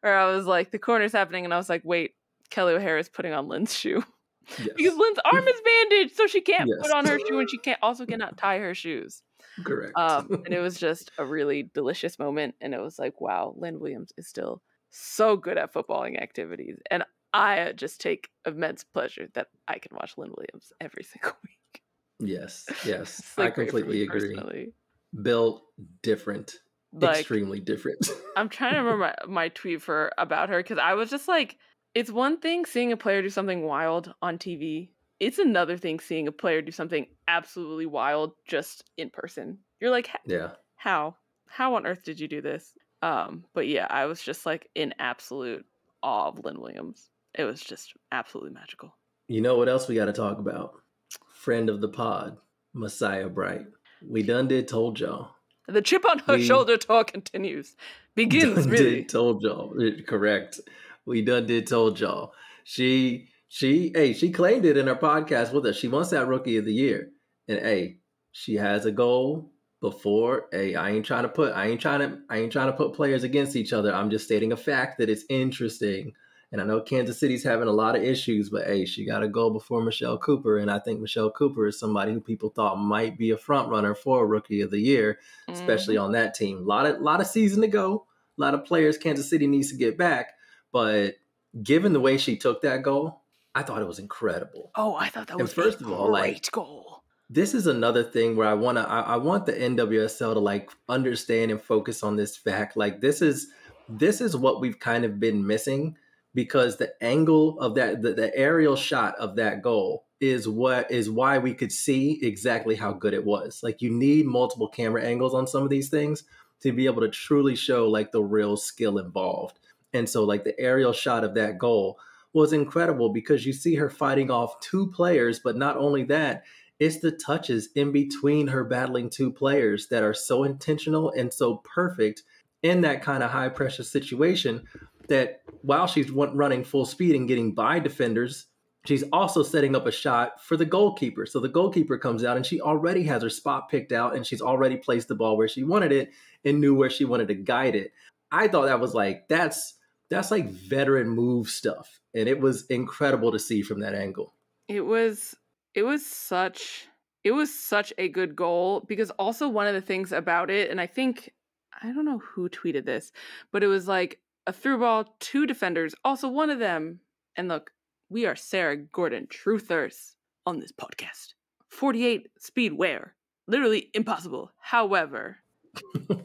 where I was like, the corner's happening, and I was like, wait, Kelley O'Hara is putting on Lynn's shoe. Yes. because Lynn's arm is bandaged, so she can't yes. put on her shoe and she can't also cannot tie her shoes. Correct. Um, and it was just a really delicious moment, and it was like, wow, Lynn Williams is still so good at footballing activities, and I just take immense pleasure that I can watch Lynn Williams every single week. Yes, yes, like I completely agree. Personally. Built different, like, extremely different. I'm trying to remember my, my tweet for about her because I was just like it's one thing seeing a player do something wild on TV. It's another thing seeing a player do something absolutely wild just in person. You're like, yeah, how? How on earth did you do this? Um, but yeah, I was just like in absolute awe of Lynn Williams. It was just absolutely magical. You know what else we got to talk about? Friend of the pod, Messiah Bright. We done did told y'all. The chip on her we shoulder tour continues. Begins really. told y'all. Correct we done did told y'all. She she hey she claimed it in her podcast with us. She wants that rookie of the year, and hey, she has a goal before. Hey, I ain't trying to put I ain't trying to I ain't trying to put players against each other. I'm just stating a fact that it's interesting. And I know Kansas City's having a lot of issues, but hey, she got a goal before Michelle Cooper, and I think Michelle Cooper is somebody who people thought might be a front runner for a rookie of the year, especially mm-hmm. on that team. A lot of lot of season to go. A lot of players Kansas City needs to get back. But given the way she took that goal, I thought it was incredible. Oh, I thought that was first of all like goal. This is another thing where I want to I, I want the NWSL to like understand and focus on this fact. Like this is this is what we've kind of been missing because the angle of that the, the aerial shot of that goal is what is why we could see exactly how good it was. Like you need multiple camera angles on some of these things to be able to truly show like the real skill involved. And so, like, the aerial shot of that goal was incredible because you see her fighting off two players, but not only that, it's the touches in between her battling two players that are so intentional and so perfect in that kind of high pressure situation that while she's running full speed and getting by defenders, she's also setting up a shot for the goalkeeper. So the goalkeeper comes out and she already has her spot picked out and she's already placed the ball where she wanted it and knew where she wanted to guide it. I thought that was like, that's that's like veteran move stuff and it was incredible to see from that angle. It was it was such it was such a good goal because also one of the things about it and i think i don't know who tweeted this but it was like a through ball two defenders also one of them and look we are sarah gorden truthers on this podcast. 48 speed wear literally impossible. However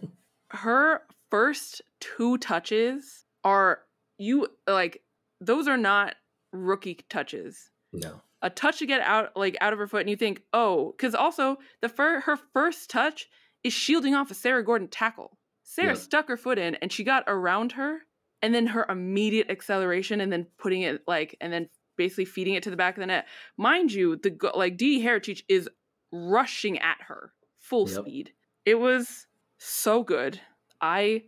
her first two touches are you like those are not rookie touches. No. A touch to get out like out of her foot and you think, "Oh, cuz also the fir- her first touch is shielding off a Sarah Gorden tackle. Sarah yep. stuck her foot in and she got around her and then her immediate acceleration and then putting it like and then basically feeding it to the back of the net. Mind you, the like Dee Heritage is rushing at her full yep. speed. It was so good. I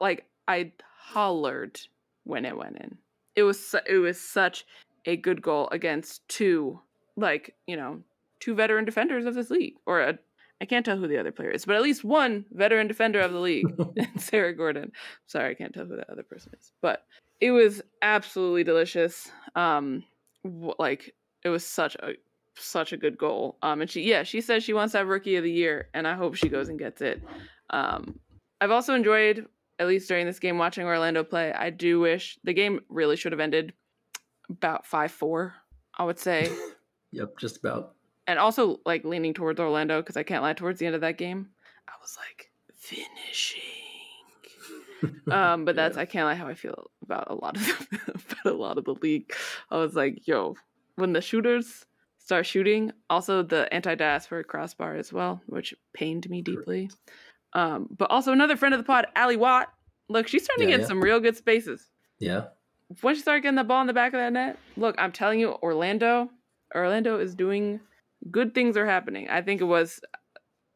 like I hollered when it went in. It was su- it was such a good goal against two like you know two veteran defenders of this league or a I can't tell who the other player is, but at least one veteran defender of the league, Sarah Gorden. Sorry, I can't tell who that other person is, but it was absolutely delicious. Um, like it was such a such a good goal. Um, and she yeah she says she wants to have rookie of the year, and I hope she goes and gets it. Um, I've also enjoyed at least during this game watching Orlando play. I do wish the game really should have ended about five four. I would say Yep, just about. and also like leaning towards Orlando because I can't lie. Towards the end of that game, I was like finishing. Um, but that's Yeah. I can't lie how I feel about a lot of about a lot of the league. I was like, yo, when the shooters start shooting, also the anti-diaspora crossbar as well, which pained me deeply. Um, but also another friend of the pod, Ally Watt. Look, she's starting Yeah, to get yeah. some real good spaces Yeah. once you start getting the ball in the back of that net, look, I'm telling you, Orlando, Orlando is doing good things are happening. I think it was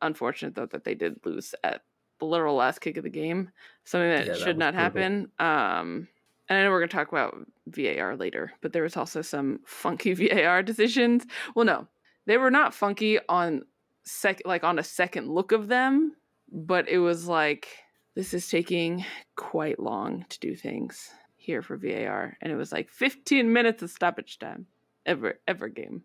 unfortunate though that they did lose at the literal last kick of the game, something that Yeah, should was not happen. Um, and I know we're gonna talk about VAR later, but there was also some funky VAR decisions. Well, no, they were not funky on sec like on a second look of them, but it was like this is taking quite long to do things here for VAR, and it was like 15 minutes of stoppage time ever ever game.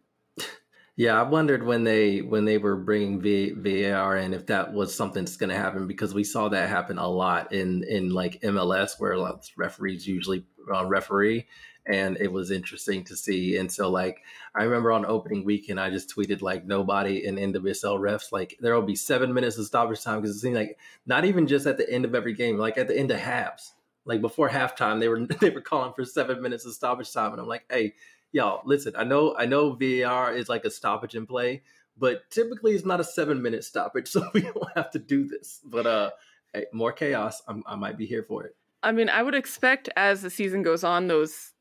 Yeah, I wondered when they when they were bringing v, VAR in if that was something that's going to happen because we saw that happen a lot in in like MLS where lots of referees usually uh, referee, and it was interesting to see. And so like I remember on opening weekend, I just tweeted like nobody in NWSL refs like there will be seven minutes of stoppage time because it seemed like not even just at the end of every game, like at the end of halves, like before halftime, they were they were calling for seven minutes of stoppage time, and I'm like, hey y'all listen i know i know var is like a stoppage in play but typically it's not a seven minute stoppage so we don't have to do this but uh hey, more chaos I'm, i might be here for it I mean, I would expect as the season goes on, those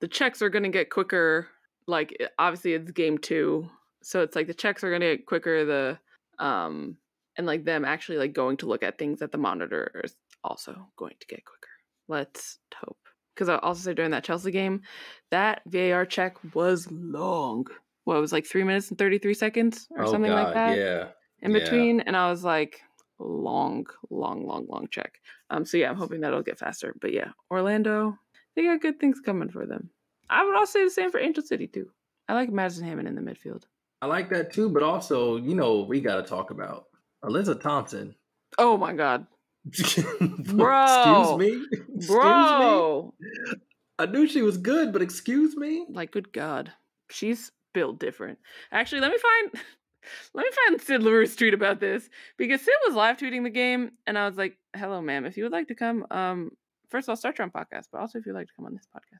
the checks are going to get quicker. Like obviously, it's game two, so it's like the checks are going to get quicker. The um and like them actually like going to look at things at the monitor is also going to get quicker. Let's hope. Because I also say during that Chelsea game, that VAR check was long. What it was like three minutes and thirty three seconds or something like that Oh, yeah in Yeah. between and i was like long long long long check um so yeah i'm hoping that'll get faster but yeah orlando they got good things coming for them. I would also say the same for angel city too. I like madison hammond in the midfield. I like that too but also you know we got to talk about alyssa thompson. Oh my god. Bro. excuse me? Excuse bro me? I knew she was good but excuse me? Like good god. She's built different. Actually let me find let me find sid larue's tweet about this because sid was live tweeting the game and i was like hello ma'am. If you would like to come um first of all start your own podcast but also if you'd like to come on this podcast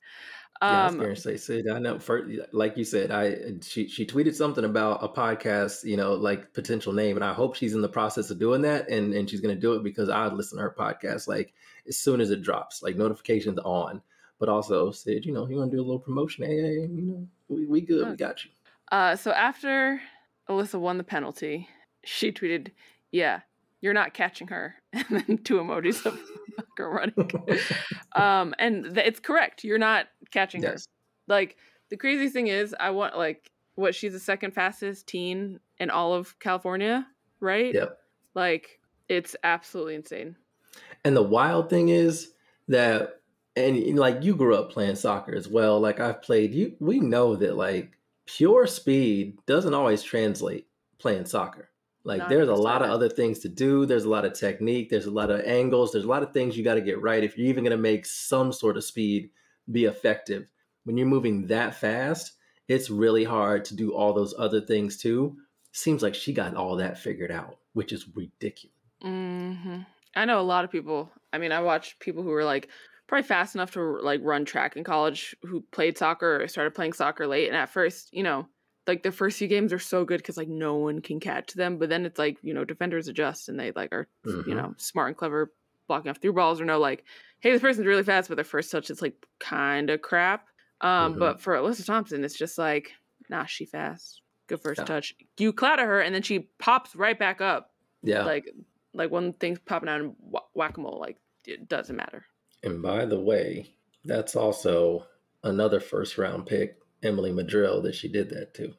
Yeah, I was um going to say, Sid. I know, for, like you said, I she she tweeted something about a podcast, you know, like potential name, and I hope she's in the process of doing that, and and she's going to do it because I listen to her podcast like as soon as it drops, like notifications on. But also, Sid, you know, you want to do a little promotion? Hey, hey, you know, we, we good, we got you. Uh, so after Alyssa won the penalty, she tweeted, "Yeah, you're not catching her," and then two emojis of her running. um, and th- it's correct. You're not catching her. Like the crazy thing is, I want like what she's the second fastest teen in all of California, right? Yep. Like it's absolutely insane. And the wild thing is that, and like you grew up playing soccer as well. Like I've played, you we know that like pure speed doesn't always translate playing soccer. Like there's a lot of other things to do. There's a lot of technique. There's a lot of angles. There's a lot of things you got to get right if you're even going to make some sort of speed be effective. When you're moving that fast, it's really hard to do all those other things too. Seems like she got all that figured out, which is ridiculous. hmm I know a lot of people. I mean, I watch people who were like probably fast enough to like run track in college who played soccer or started playing soccer late. And at first, you know, like the first few games are so good because like no one can catch them. But then it's like you know defenders adjust and they like are you Mhm. know smart and clever blocking off through balls or no like hey this person's really fast but their first touch is like kind of crap. Um, Mhm. but for Alyssa Thompson, it's just like nah, she fast. Good first Yeah. touch. You clatter her and then she pops right back up Yeah. like like when things popping out in whack a mole, like it doesn't matter. And by the way, that's also another first round pick, Emily Madril, that she did that to.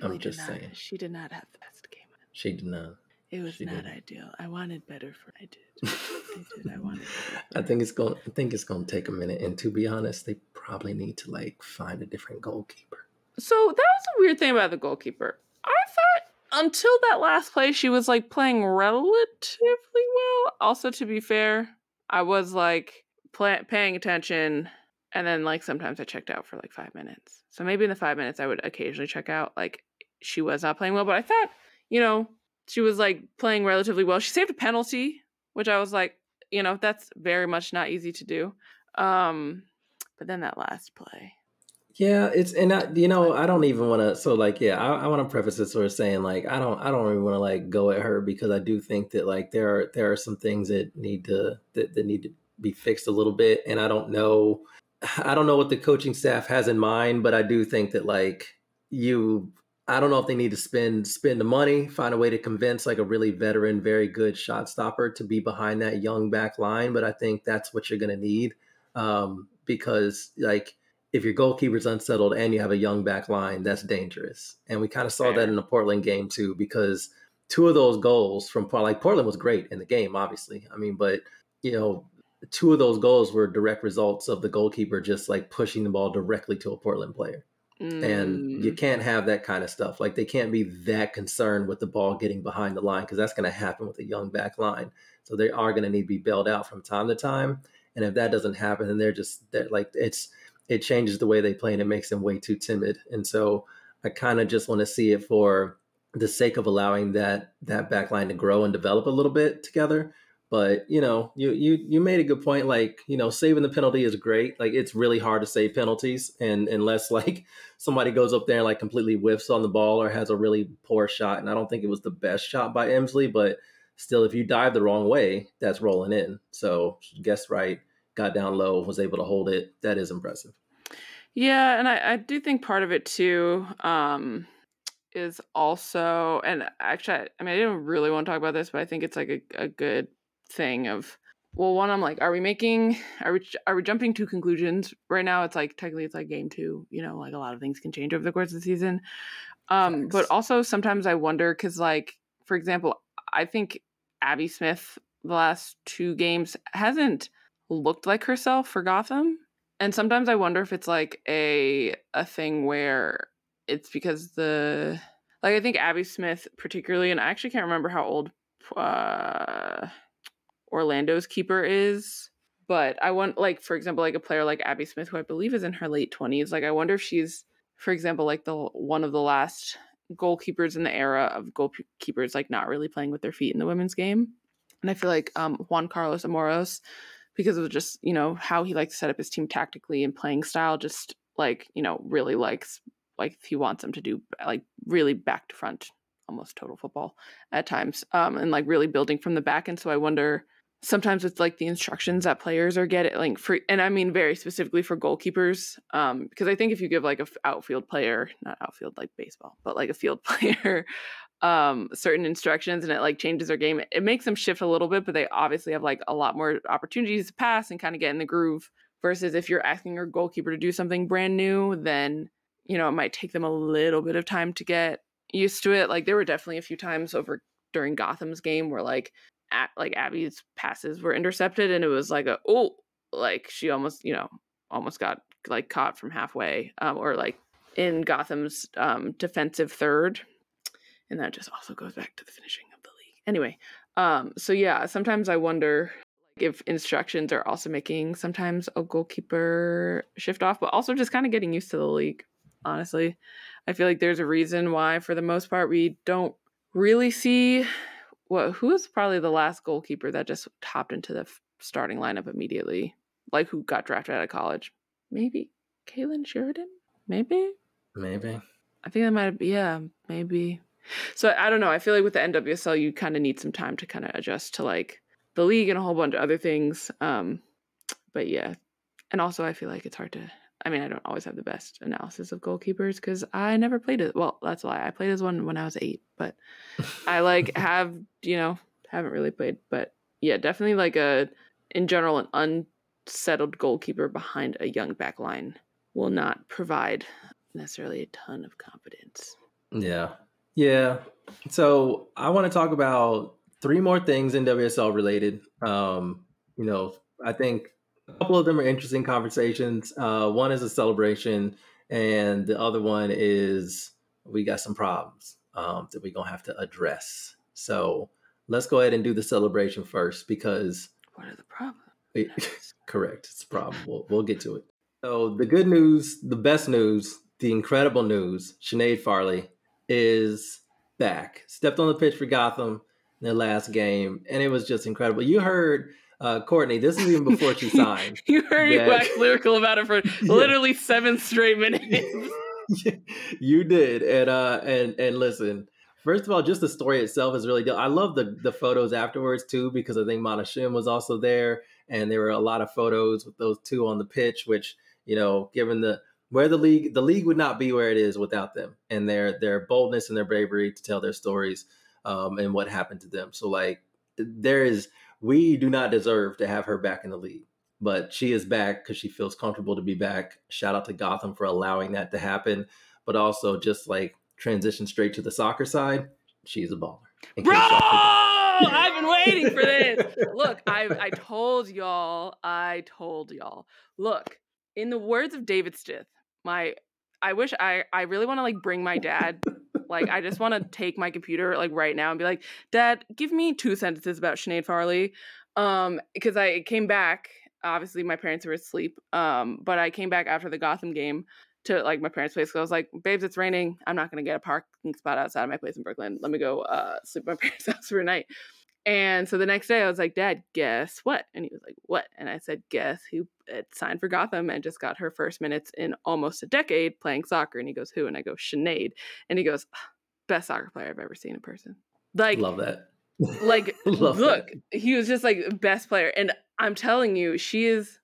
Emily I'm just not, saying. She did not have the best game. She did not. It was she not didn't. ideal. I wanted better for. I did. I did. I wanted. I think it's going. I think it's going to take a minute. And to be honest, they probably need to like find a different goalkeeper. So that was a weird thing about the goalkeeper. I thought until that last play, she was like playing relatively well. Also, to be fair, I was like play, paying attention, and then like sometimes I checked out for like five minutes. So maybe in the five minutes I would occasionally check out. Like she was not playing well, but I thought you know she was like playing relatively well. She saved a penalty, which I was like, you know, that's very much not easy to do. Um, but then that last play. Yeah, it's and I, you know I don't even want to. So like, yeah, I, I want to preface this sort of saying like I don't I don't really want to like go at her because I do think that like there are there are some things that need to that, that need to be fixed a little bit, and I don't know I don't know what the coaching staff has in mind, but I do think that like you I don't know if they need to spend spend the money, find a way to convince like a really veteran, very good shot stopper to be behind that young back line. But I think that's what you're going to need um, because like if your goalkeeper's unsettled and you have a young back line, that's dangerous. And we kind of saw that in the Portland game too, because two of those goals from like Portland was great in the game, obviously. I mean, but you know, two of those goals were direct results of the goalkeeper just like pushing the ball directly to a Portland player. Mm. And you mm. can't have that kind of stuff. Like they can't be that concerned with the ball getting behind the line because that's going to happen with a young back line. So they are going to need to be bailed out from time to time. And if that doesn't happen, then they're just they're like it's it changes the way they play and it makes them way too timid. And so I kind of just want to see it for the sake of allowing that that back line to grow and develop a little bit together but you know, you you you made a good point. Like you know, saving the penalty is great. Like it's really hard to save penalties, and unless like somebody goes up there and like completely whiffs on the ball or has a really poor shot, and I don't think it was the best shot by Emsley, but still, if you dive the wrong way, that's rolling in. So guess right, got down low, was able to hold it. That is impressive. Yeah, and I, I do think part of it too um, is also, and actually, I mean, I didn't really want to talk about this, but I think it's like a, a good thing of well one i'm like are we making are we are we jumping to conclusions right now it's like technically it's like game two you know like a lot of things can change over the course of the season um Thanks. but also sometimes i wonder because like for example i think abby smith the last two games hasn't looked like herself for gotham and sometimes i wonder if it's like a a thing where it's because the like i think abby smith particularly and i actually can't remember how old uh Orlando's keeper is. But I want, like, for example, like a player like Abby Smith, who I believe is in her late 20s. Like, I wonder if she's, for example, like the one of the last goalkeepers in the era of goalkeepers, like, not really playing with their feet in the women's game. And I feel like um, Juan Carlos Amoros, because of just, you know, how he likes to set up his team tactically and playing style, just like, you know, really likes, like, he wants them to do, like, really back to front almost total football at times um and like really building from the back and so i wonder sometimes it's like the instructions that players are getting like for and i mean very specifically for goalkeepers um because i think if you give like a outfield player not outfield like baseball but like a field player um certain instructions and it like changes their game it makes them shift a little bit but they obviously have like a lot more opportunities to pass and kind of get in the groove versus if you're asking your goalkeeper to do something brand new then you know it might take them a little bit of time to get used to it. Like there were definitely a few times over during Gotham's game where like like Abby's passes were intercepted, and it was like a oh, like she almost you know almost got like caught from halfway, um, or like in Gotham's um, defensive third, and that just also goes back to the finishing of the league. Anyway, um, so yeah, sometimes I wonder like if instructions are also making sometimes a goalkeeper shift off, but also just kind of getting used to the league. Honestly, I feel like there's a reason why, for the most part, we don't really see what who was probably the last goalkeeper that just hopped into the starting lineup immediately, like who got drafted out of college? Maybe Kailen Sheridan. Maybe. Maybe. I think that might. Be, yeah, maybe. So I don't know. I feel like with the NWSL, you kind of need some time to kind of adjust to like the league and a whole bunch of other things. Um, but yeah, and also I feel like it's hard to I mean, I don't always have the best analysis of goalkeepers because I never played it. Well, that's why I played as one when I was eight, but I like have you know haven't really played, but yeah, definitely like a in general an unsettled goalkeeper behind a young back line will not provide necessarily a ton of confidence. Yeah. Yeah. So I want to talk about three more things NWSL related. Um, you know, I think a couple of them are interesting conversations. Uh, one is a celebration, and the other one is we got some problems um, that we're gonna have to address. So let's go ahead and do the celebration first because what are the problems? correct, it's a problem. We'll, we'll get to it. So the good news, the best news, the incredible news: Sinead Farrelly is back. Stepped on the pitch for Gotham in their last game, and it was just incredible. You heard uh, Courtney, this is even before she signed. you heard me wax lyrical about it for literally seven straight minutes. you did, and uh, and and listen. First of all, just the story itself is really dope. I love the the photos afterwards too because I think Mana Shim was also there, and there were a lot of photos with those two on the pitch. Which you know, given the where the league the league would not be where it is without them and their their boldness and their bravery to tell their stories um, and what happened to them. So like there is we do not deserve to have her back in the league but she is back because she feels comfortable to be back. Shout out to Gotham for allowing that to happen, but also just like transition straight to the soccer side. She's a baller. Bro, I've been waiting for this. Look, I I told y'all. I told y'all. Look, in the words of David Stith, my I wish I I really want to like bring my dad. Like I just want to take my computer like right now and be like, Dad, give me two sentences about Sinead Farrelly. Um, because I came back obviously my parents were asleep. Um, but I came back after the Gotham game to like my parents' place. So I was like, babes, it's raining. I'm not gonna get a parking spot outside of my place in Brooklyn. Let me go uh, sleep at my parents' house for a night. And so the next day I was like, Dad, guess what? And he was like, What? And I said, Guess who signed for Gotham and just got her first minutes in almost a decade playing soccer. And he goes, Who? And I go, Sinead. And he goes, Best soccer player I've ever seen in person. Like love that. Like look, that. he was just like best player. And I'm telling you, she is.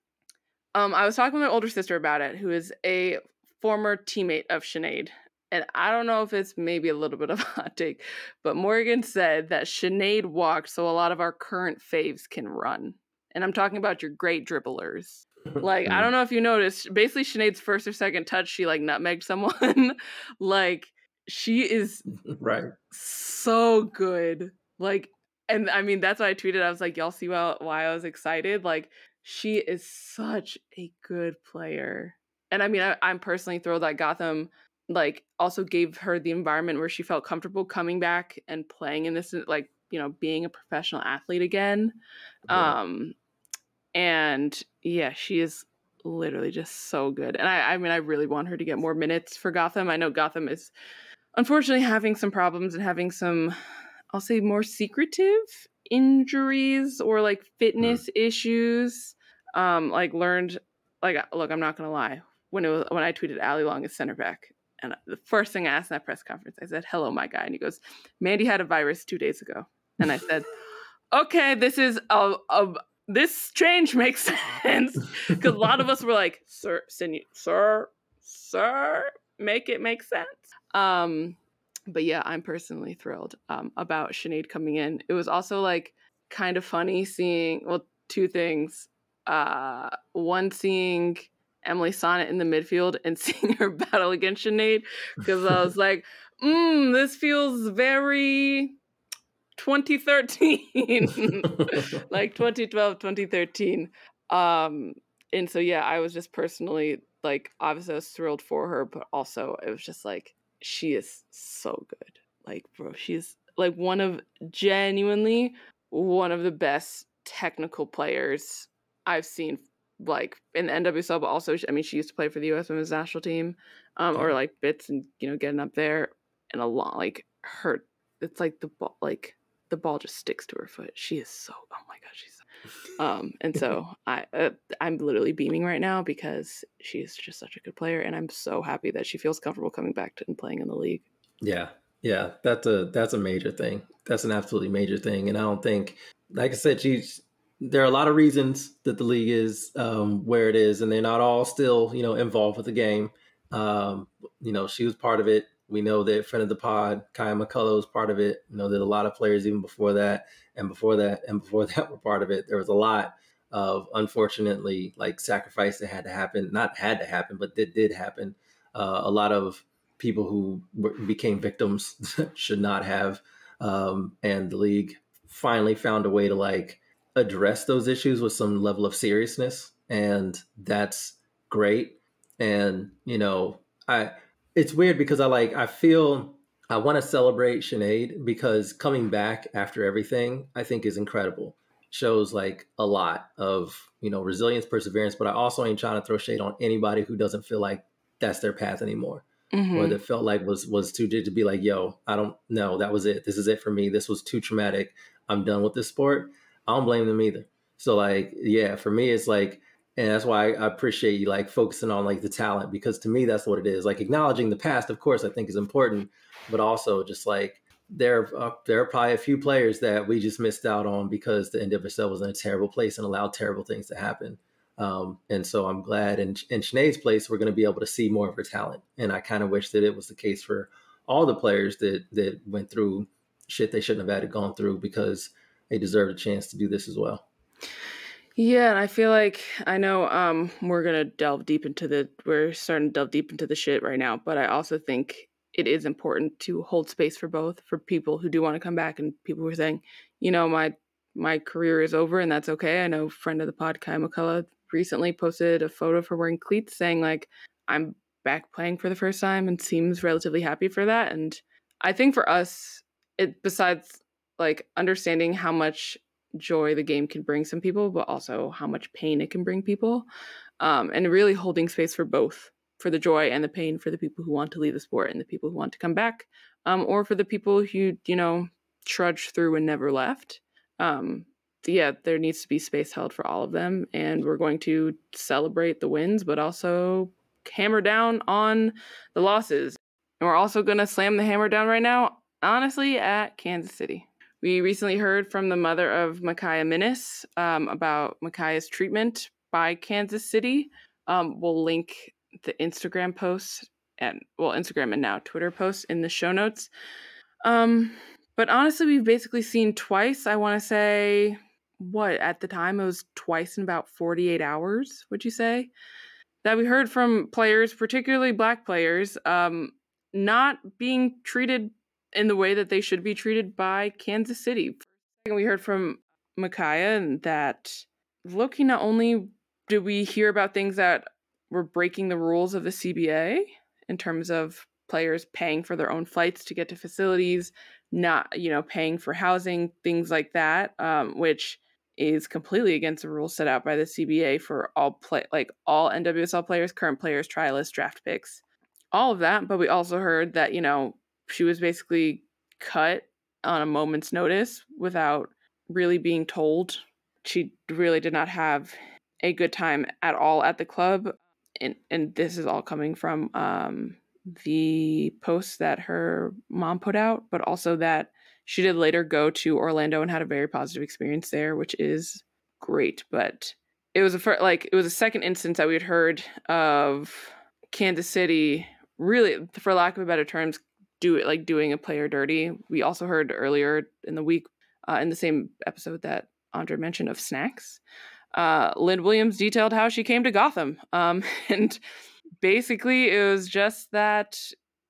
Um, I was talking with my older sister about it, who is a former teammate of Sinead. And I don't know if it's maybe a little bit of a hot take, but Morgan said that Sinead walked so a lot of our current faves can run. And I'm talking about your great dribblers. Like, I mm. don't know if you noticed, basically Sinead's first or second touch, she like nutmegged someone. like, she is right so good. Like, and I mean that's why I tweeted. I was like, y'all see why, why I was excited. Like she is such a good player, and I mean I, I'm personally thrilled that Gotham like also gave her the environment where she felt comfortable coming back and playing in this like you know being a professional athlete again. Yeah. Um, and yeah, she is literally just so good. And I, I mean, I really want her to get more minutes for Gotham. I know Gotham is unfortunately having some problems and having some I'll say more secretive injuries or like fitness mm. issues. Um, like learned like look, I'm not gonna lie. When it was when I tweeted Allie Long as center back, and the first thing I asked in that press conference, I said, "Hello, my guy," and he goes, "Mandy had a virus two days ago," and I said, "Okay, this is a, a this change makes sense because a lot of us were like, sir, sir, sir, make it make sense." Um, but yeah, I'm personally thrilled um, about Sinead coming in. It was also like kind of funny seeing well two things. Uh, one seeing Emily Sonnett in the midfield and seeing her battle against Sinead because I was like, mm, this feels very 2013, like 2012, 2013. Um, and so yeah, I was just personally like obviously I was thrilled for her, but also it was just like she is so good. Like, bro, she's like one of genuinely one of the best technical players I've seen like in the NWSL, but also I mean she used to play for the U.S. Women's National Team, um, or like bits and you know getting up there and a lot like her. It's like the ball, like the ball just sticks to her foot. She is so oh my god, she's um, and so I uh, I'm literally beaming right now because she's just such a good player, and I'm so happy that she feels comfortable coming back to and playing in the league. Yeah, yeah, that's a that's a major thing. That's an absolutely major thing, and I don't think, like I said, she's there are a lot of reasons that the league is um, where it is, and they're not all still you know involved with the game. Um, you know, she was part of it We know that friend of the pod, Kaiya McCullough, was part of it. You know that a lot of players even before that, and before that, and before that were part of it. There was a lot of unfortunately like sacrifice that had to happen. Not had to happen, but that did happen. Uh, a lot of people who were, became victims should not have. Um, and the league finally found a way to like address those issues with some level of seriousness, and that's great. And you know, I it's weird because I like I feel I want to celebrate Sinead because coming back after everything I think is incredible. Shows like a lot of you know resilience, perseverance, but I also ain't trying to throw shade on anybody who doesn't feel like that's their path anymore. Mm-hmm. Or that felt like was was too good to be like, yo, I don't know, that was it. This is it for me. This was too traumatic. I'm done with this sport. I don't blame them either. So like, yeah, for me, it's like and that's why I appreciate you like focusing on like the talent because to me that's what it is. Like acknowledging the past, of course, I think is important, but also just like there uh, there are probably a few players that we just missed out on because the NWSL was in a terrible place and allowed terrible things to happen. Um, and so I'm glad in, in Sinead's place we're going to be able to see more of her talent. And I kind of wish that it was the case for all the players that that went through shit they shouldn't have had gone through because they deserve a chance to do this as well. Yeah, and I feel like I know um we're gonna delve deep into the we're starting to delve deep into the shit right now, but I also think it is important to hold space for both for people who do want to come back and people who are saying, you know, my my career is over and that's okay. I know friend of the pod Kai McCullough recently posted a photo her wearing cleats saying like I'm back playing for the first time and seems relatively happy for that. And I think for us, it besides like understanding how much joy the game can bring some people, but also how much pain it can bring people. Um, and really holding space for both for the joy and the pain for the people who want to leave the sport and the people who want to come back, um, or for the people who, you know, trudged through and never left. Um, yeah, there needs to be space held for all of them. And we're going to celebrate the wins, but also hammer down on the losses. And we're also going to slam the hammer down right now, honestly, at Kansas City. We recently heard from the mother of Mykiaa Minniss um, about Mykiaa's treatment by Kansas City. Um, we'll link the Instagram post and well, Instagram and now Twitter post in the show notes. Um, but honestly, we've basically seen twice. I want to say what at the time it was twice in about 48 hours. Would you say that we heard from players, particularly black players, um, not being treated in the way that they should be treated by Kansas City. We heard from Mykiaa that looking not only do we hear about things that were breaking the rules of the CBA in terms of players paying for their own flights to get to facilities, not you know paying for housing, things like that, um, which is completely against the rules set out by the CBA for all play like all NWSL players, current players, trialists, draft picks, all of that. But we also heard that you know she was basically cut on a moment's notice without really being told. She really did not have a good time at all at the club. And, and this is all coming from um, the post that her mom put out, but also that she did later go to Orlando and had a very positive experience there, which is great. But it was a fir- like it was a second instance that we had heard of Kansas City really, for lack of better terms, do it like doing a player dirty. We also heard earlier in the week uh, in the same episode that Andre mentioned of snacks. Uh, Lynn Williams detailed how she came to Gotham, um, and basically it was just that.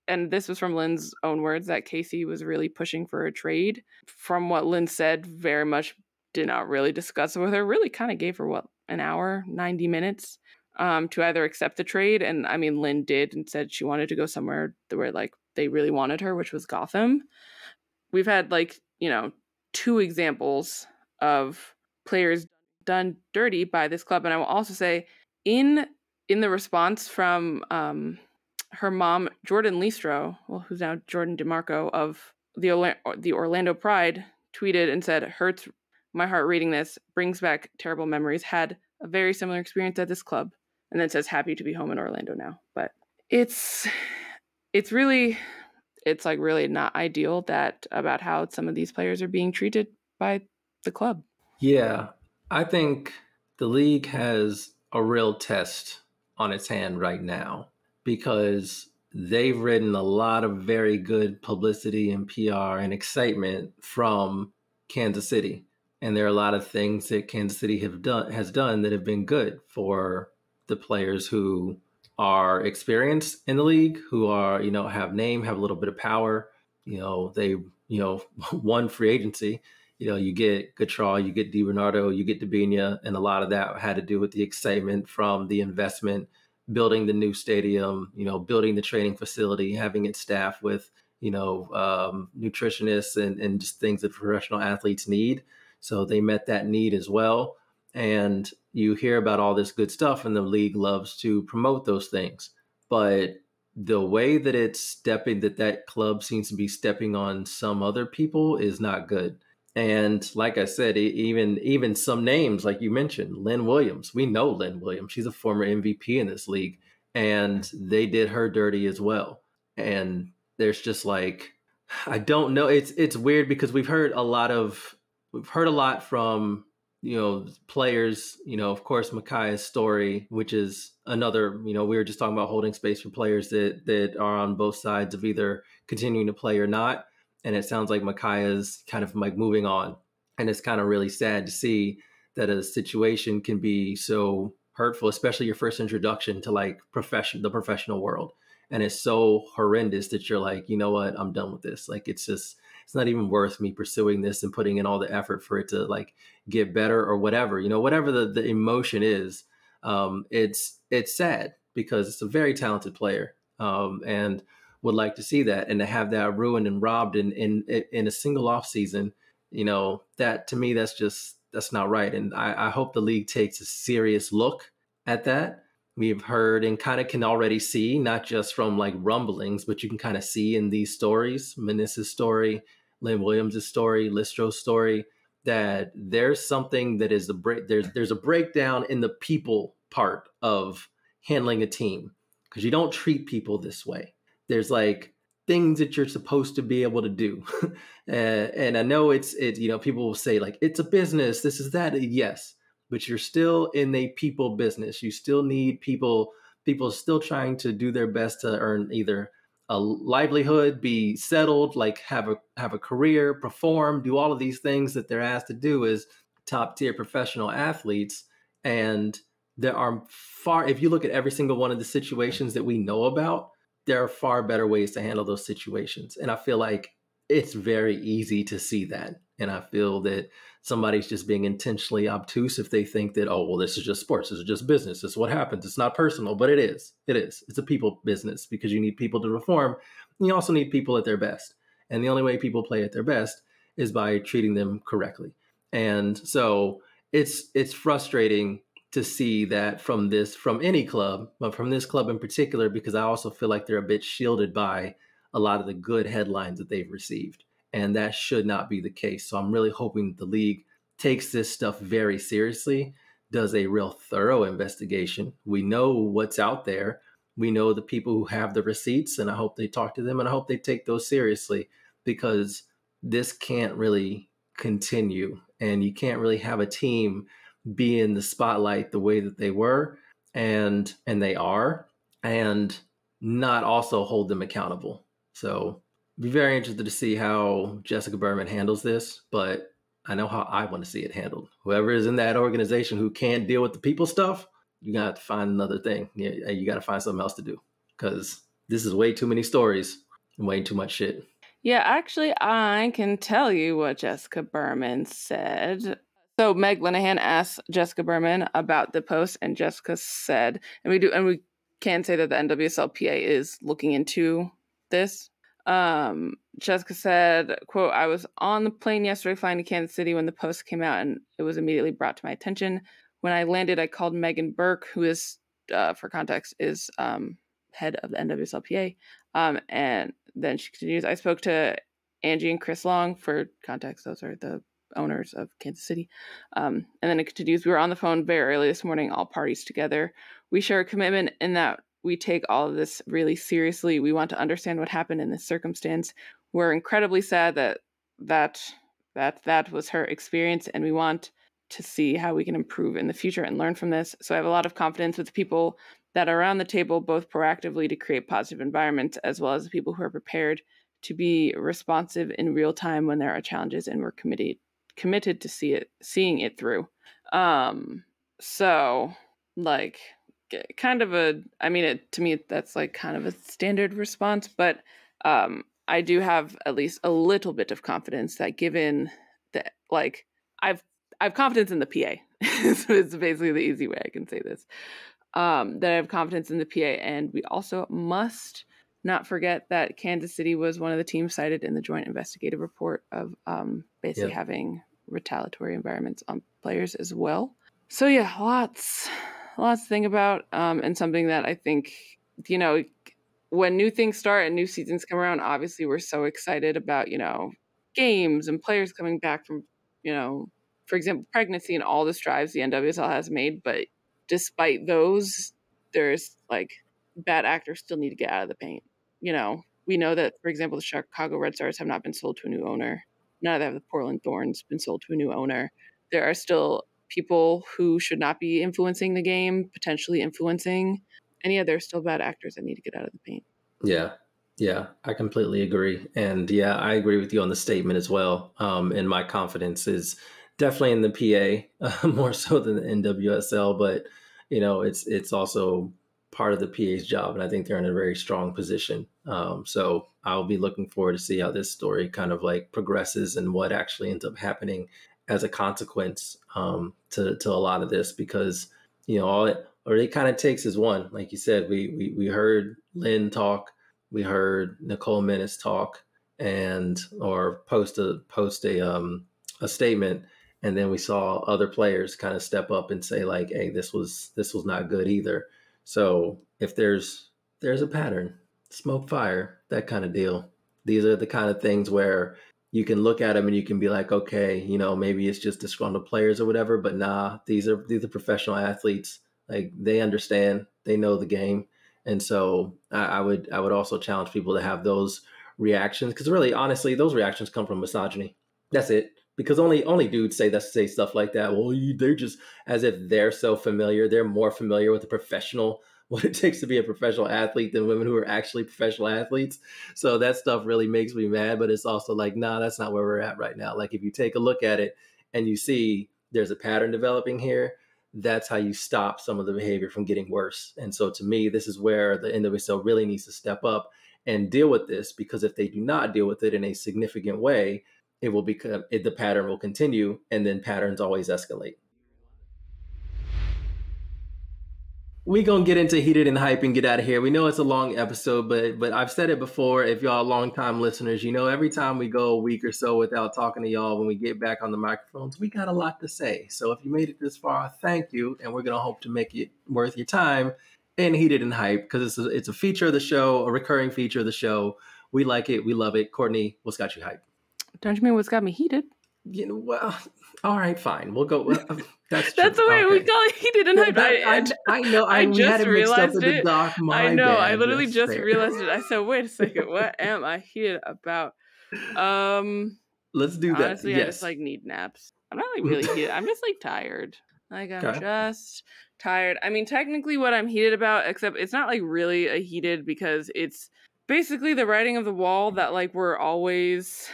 And this was from Lynn's own words that Casey was really pushing for a trade. From what Lynn said, very much did not really discuss with her. Really, kind of gave her what an hour, ninety minutes um, to either accept the trade. And I mean, Lynn did and said she wanted to go somewhere where like they really wanted her, which was Gotham. We've had like, you know, two examples of players done dirty by this club. And I will also say in in the response from um, her mom, Jordan Listro, well, who's now Jordan DeMarco of the the Orlando Pride, tweeted and said, "Hurts my heart reading this. Brings back terrible memories. Had a very similar experience at this club." And then says, "Happy to be home in Orlando now." But it's it's really it's like really not ideal that about how some of these players are being treated by the club. Yeah, I think the league has a real test on its hand right now because they've written a lot of very good publicity and PR and excitement from Kansas City. And there are a lot of things that Kansas City have done has done that have been good for the players who are experienced in the league, who are, you know, have name, have a little bit of power. You know, they, you know, won free agency. You know, you get Gautrat, you get DiBernardo, you get Debinha, and a lot of that had to do with the excitement from the investment building the new stadium, you know, building the training facility, having it staffed with, you know, um, nutritionists and, and just things that professional athletes need. So they met that need as well. And you hear about all this good stuff, and the league loves to promote those things. But the way that it's stepping, that that club seems to be stepping on some other people is not good. And like I said, even even some names like you mentioned, Lynn Williams. We know Lynn Williams. She's a former MVP in this league, and they did her dirty as well. And there's just like I don't know. It's it's weird because we've heard a lot of we've heard a lot from you know players. You know, of course, Mykiaa's story, which is another. You know, we were just talking about holding space for players that that are on both sides of either continuing to play or not and it sounds like Mykiaa's kind of like moving on. And it's kind of really sad to see that a situation can be so hurtful, especially your first introduction to like profession, the professional world. And it's so horrendous that you're like, you know what, I'm done with this. Like it's just, it's not even worth me pursuing this and putting in all the effort for it to like get better or whatever, you know, whatever the, the emotion is. Um, it's, it's sad because it's a very talented player. Um, and would like to see that and to have that ruined and robbed in in in a single off season you know that to me that's just that's not right and i, I hope the league takes a serious look at that we've heard and kind of can already see not just from like rumblings but you can kind of see in these stories Minniss' story lynn williams' story listro's story that there's something that is a break there's there's a breakdown in the people part of handling a team because you don't treat people this way there's like things that you're supposed to be able to do. and I know it's it you know people will say like it's a business, this is that. Yes, but you're still in a people business. You still need people people still trying to do their best to earn either a livelihood, be settled, like have a have a career, perform, do all of these things that they're asked to do as top tier professional athletes and there are far if you look at every single one of the situations that we know about there are far better ways to handle those situations. And I feel like it's very easy to see that. And I feel that somebody's just being intentionally obtuse if they think that, oh, well, this is just sports. This is just business. This is what happens. It's not personal, but it is. It is. It's a people business because you need people to reform. You also need people at their best. And the only way people play at their best is by treating them correctly. And so it's it's frustrating to see that from this from any club but from this club in particular because i also feel like they're a bit shielded by a lot of the good headlines that they've received and that should not be the case. So i'm really hoping the league takes this stuff very seriously does a real thorough investigation. We know what's out there. We know the people who have the receipts and i hope they talk to them and i hope they take those seriously because this can't really continue and you can't really have a team be in the spotlight the way that they were and and they are and not also hold them accountable. So be very interested to see how jessica berman handles this but i know how i want to see it handled. Whoever is in that organization who can't deal with the people stuff you got to find another thing. You, you got to find something else to do because this is way too many stories and way too much shit. Yeah, actually, I can tell you what Jessica Berman said. So Meg Linehan asked Jessica Berman about the post, and Jessica said, and we do, and we can say that the NWSLPA is looking into this. Um, Jessica said, "quote I was on the plane yesterday flying to Kansas City when the post came out, and it was immediately brought to my attention. When I landed, I called Meghann Burke, who is, uh, for context, is um, head of the NWSLPA, um, and then she continues. I spoke to Angie and Chris Long for context. Those are the owners of Kansas City. Um, and then it continues We were on the phone very early this morning, all parties together. We share a commitment in that we take all of this really seriously. We want to understand what happened in this circumstance. We're incredibly sad that that that that was her experience, and we want to see how we can improve in the future and learn from this. So I have a lot of confidence with the people that are around the table, both proactively to create positive environments, as well as the people who are prepared to be responsive in real time when there are challenges, and we're committed committed to see it seeing it through. Um, so like kind of a i mean it to me that's like kind of a standard response but um i do have at least a little bit of confidence that given that like i've i've confidence in the pa so it's basically the easy way i can say this. Um that i have confidence in the pa and we also must not forget that kansas city was one of the teams cited in the joint investigative report of um basically Yeah. having retaliatory environments on players as well. So yeah lots lots to think about um, and something that i think you know when new things start and new seasons come around obviously we're so excited about you know games and players coming back from you know for example pregnancy and all the strides the nwsl has made but despite those there's like bad actors still need to get out of the paint you know? We know that for example the chicago red stars have not been sold to a new owner. Neither have the portland thorns been sold to a new owner there are still people who should not be influencing the game, potentially influencing. And yeah, there's still bad actors that need to get out of the paint. Yeah. Yeah, I completely agree. And yeah, I agree with you on the statement as well. Um, and my confidence is definitely in the PA, uh, more so than the NWSL, but you know, it's it's also part of the PA's job, and I think they're in a very strong position. Um, so I'll be looking forward to see how this story kind of like progresses and what actually ends up happening as a consequence um, to to a lot of this, because you know all it or it kind of takes is one, like you said, we we we heard Lynn talk, we heard Nicole Minniss talk, and or post a post a um a statement and then we saw other players kind of step up and say like hey this was this was not good either. So if there's there's a pattern smoke fire that kind of deal. These are the kind of things where you can look at them and you can be like okay you know maybe it's just disgruntled players or whatever but nah these are these are professional athletes. Like they understand they know the game. And so i, I would i would also challenge people to have those reactions because really honestly those reactions come from misogyny. That's it. Because only only dudes say that say stuff like that. Well you, they're just as if they're so familiar they're more familiar with the professional what it takes to be a professional athlete than women who are actually professional athletes. So that stuff really makes me mad but it's also like nah that's not where we're at right now. Like if you take a look at it and you see there's a pattern developing here that's how you stop some of the behavior from getting worse. And so to me this is where the nwsl really needs to step up and deal with this because if they do not deal with it in a significant way it will become it, the pattern will continue and then patterns always escalate we gonna get into heated and hype and get out of here. We know it's a long episode but but i've said it before if y'all long time listeners you know every time we go a week or so without talking to y'all when we get back on the microphones we got a lot to say. So if you made it this far thank you and we're gonna hope to make it worth your time and heated and hype because it's a, it's a feature of the show a recurring feature of the show. We like it we love it. Courtney what's got you hype Don't you mean what's got me heated? You know, well, all right, fine. We'll go. well, That's true. That's the way we Okay. call it heated and Yeah, hype. that- I, I, I know. I, I just had it mixed up realized with the it. doc. I know. I literally just fair. realized it. I said, wait a second, what am I heated about? Um, Let's do that. honestly, I just like need naps. I'm not like really heated. I'm just like tired. Like I'm just tired. I mean, technically, what I'm heated about, except it's not like really a heated because it's basically the writing of the wall that like we're always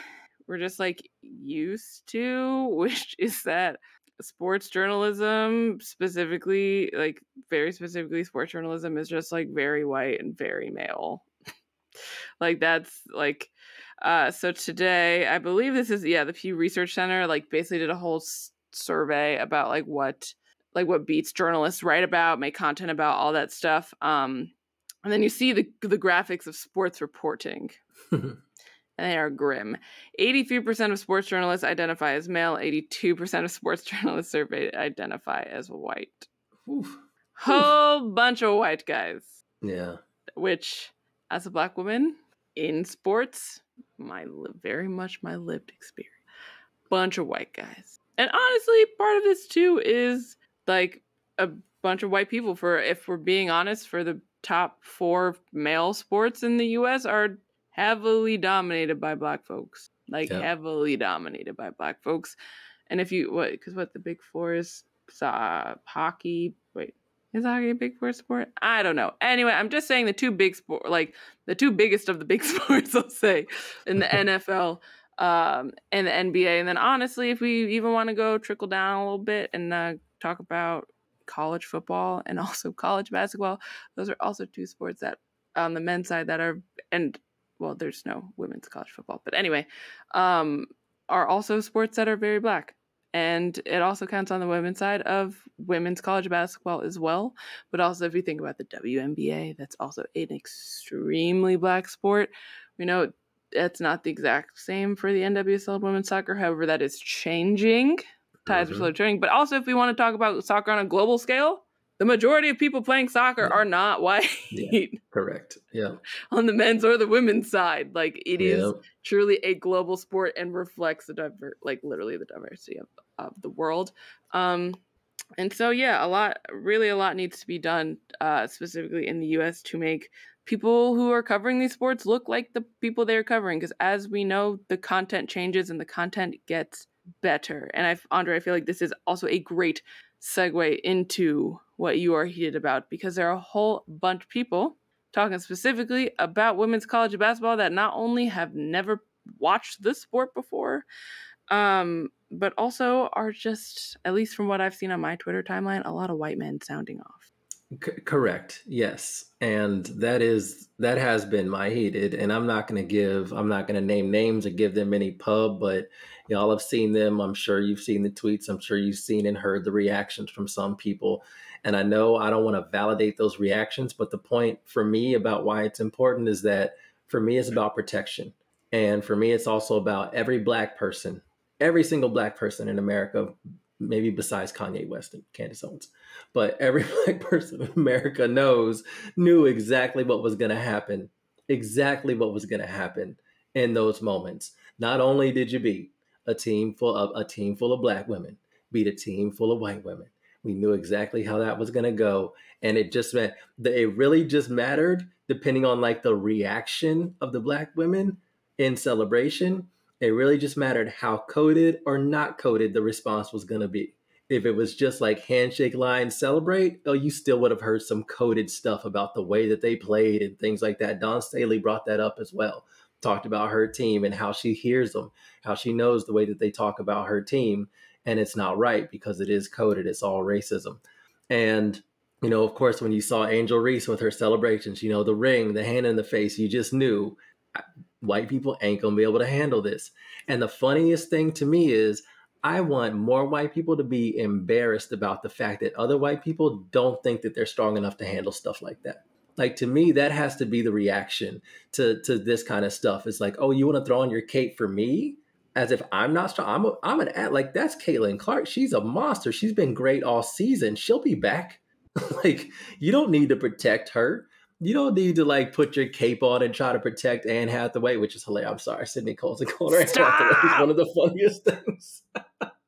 we're just like used to, which is that sports journalism specifically like very specifically sports journalism is just like very white and very male. Like that's like uh so today i believe this is yeah the pew research center like basically did a whole s- survey about like what like what beats journalists write about make content about all that stuff um and then you see the the graphics of sports reporting and they are grim. 83% of sports journalists identify as male 82% of sports journalists surveyed identify as white. Oof. whole bunch of white guys. Yeah. which as a black woman in sports my very much my lived experience. Bunch of white guys. And honestly part of this too is like a bunch of white people for if we're being honest for the top four male sports in the us are heavily dominated by black folks like Yep. heavily dominated by black folks And if you what because what the big four is uh, hockey. Wait, is hockey a big four sport? I don't know. Anyway, I'm just saying the two big sport, like the two biggest of the big sports, I'll say, in the NFL um, and the NBA. And then honestly, if we even want to go trickle down a little bit and uh, talk about college football and also college basketball, those are also two sports that on the men's side that are and well, there's no women's college football, but anyway, um, are also sports that are very black. And it also counts on the women's side of women's college basketball as well. But also, if you think about the WNBA, that's also an extremely black sport. We know it's not the exact same for the NWSL women's soccer. However, that is changing. Ties mm-hmm. are slowly turning. But also, if we want to talk about soccer on a global scale, the majority of people playing soccer are not white. Yeah, correct. Yeah. On the men's or the women's side, like it is yeah. truly a global sport and reflects the diver, like literally the diversity of, of the world. Um, and so yeah, a lot, really, a lot needs to be done, uh, specifically in the U.S. to make people who are covering these sports look like the people they're covering. Because as we know, the content changes and the content gets better. And I, Andre, I feel like this is also a great segue into what you are heated about because there are a whole bunch of people talking specifically about women's college basketball that not only have never watched the sport before, um, but also are just, at least from what I've seen on my Twitter timeline, a lot of white men sounding off. C- correct. Yes, and that is that has been my heated, and I'm not going to give, I'm not going to name names or give them any pub, but y'all have seen them. I'm sure you've seen the tweets. I'm sure you've seen and heard the reactions from some people. And I know I don't want to validate those reactions, but the point for me about why it's important is that for me, it's about protection. And for me, it's also about every black person, every single black person in America, maybe besides Kanye West and Candace Owens, but every black person in America knows, knew exactly what was going to happen, exactly what was going to happen in those moments. Not only did you beat a team full of a team full of black women, beat a team full of white women, we knew exactly how that was going to go. And it just meant that it really just mattered depending on like the reaction of the black women in celebration. It really just mattered how coded or not coded the response was going to be. If it was just like handshake line celebrate, oh, you still would have heard some coded stuff about the way that they played and things like that. Dawn Staley brought that up as well. Talked about her team and how she hears them, how she knows the way that they talk about her team and it's not right because it is coded. It's all racism. And, you know, of course, when you saw Angel Reese with her celebrations, you know, the ring, the hand in the face, you just knew white people ain't gonna be able to handle this. And the funniest thing to me is I want more white people to be embarrassed about the fact that other white people don't think that they're strong enough to handle stuff like that. Like to me, that has to be the reaction to to this kind of stuff. It's like, oh, you want to throw on your cape for me? As if I'm not strong. I'm a, I'm an at like that's Caitlin Clark. She's a monster. She's been great all season. She'll be back. like you don't need to protect her. You don't need to like put your cape on and try to protect Anne Hathaway, which is hilarious. I'm sorry, Sydney Cole's a corner. Anne Hathaway is one of the funniest things.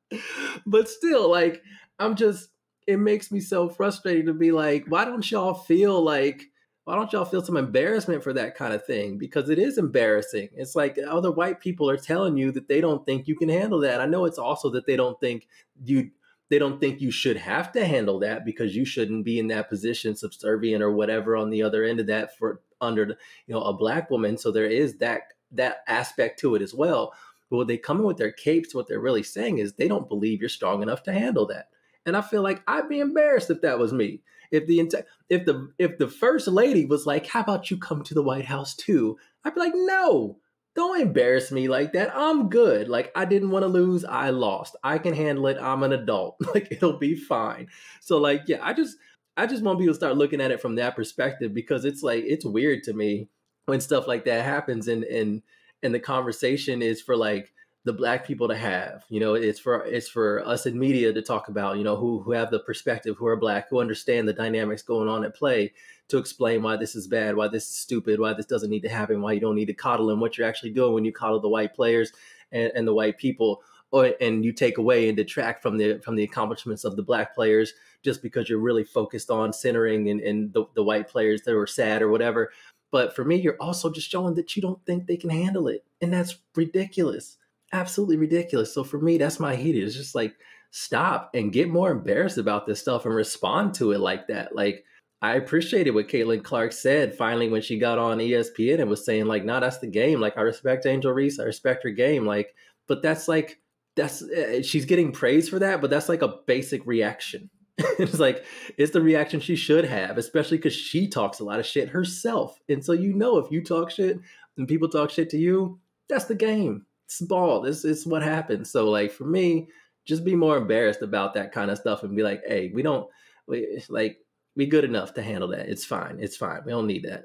but still, like I'm just, it makes me so frustrated to be like, why don't y'all feel like why don't y'all feel some embarrassment for that kind of thing? Because it is embarrassing. It's like other white people are telling you that they don't think you can handle that. I know it's also that they don't think you they don't think you should have to handle that because you shouldn't be in that position subservient or whatever on the other end of that for under you know a black woman so there is that that aspect to it as well but when they come in with their capes what they're really saying is they don't believe you're strong enough to handle that and i feel like i'd be embarrassed if that was me if the if the if the first lady was like, "How about you come to the White House too?" I'd be like, "No, don't embarrass me like that. I'm good. Like I didn't want to lose. I lost. I can handle it. I'm an adult. Like it'll be fine." So like, yeah, I just I just want people to start looking at it from that perspective because it's like it's weird to me when stuff like that happens and and and the conversation is for like the black people to have. You know it's for it's for us in media to talk about you know who who have the perspective who are black who understand the dynamics going on at play to explain why this is bad why this is stupid why this doesn't need to happen why you don't need to coddle and what you're actually doing when you coddle the white players and, and the white people or and you take away and detract from the from the accomplishments of the black players just because you're really focused on centering and, and the, the white players that were sad or whatever. But for me you're also just showing that you don't think they can handle it and that's ridiculous absolutely ridiculous. So for me, that's my heat. It's just like stop and get more embarrassed about this stuff and respond to it like that. Like I appreciated what Caitlin Clark said finally when she got on ESPN and was saying like, "No, nah, that's the game. Like I respect Angel Reese. I respect her game. Like, but that's like that's uh, she's getting praise for that, but that's like a basic reaction. it's like it's the reaction she should have, especially because she talks a lot of shit herself. And so you know if you talk shit and people talk shit to you, that's the game. It's ball. This is what happens. So like for me, just be more embarrassed about that kind of stuff and be like, hey, we don't we, like be good enough to handle that. It's fine. It's fine. We don't need that.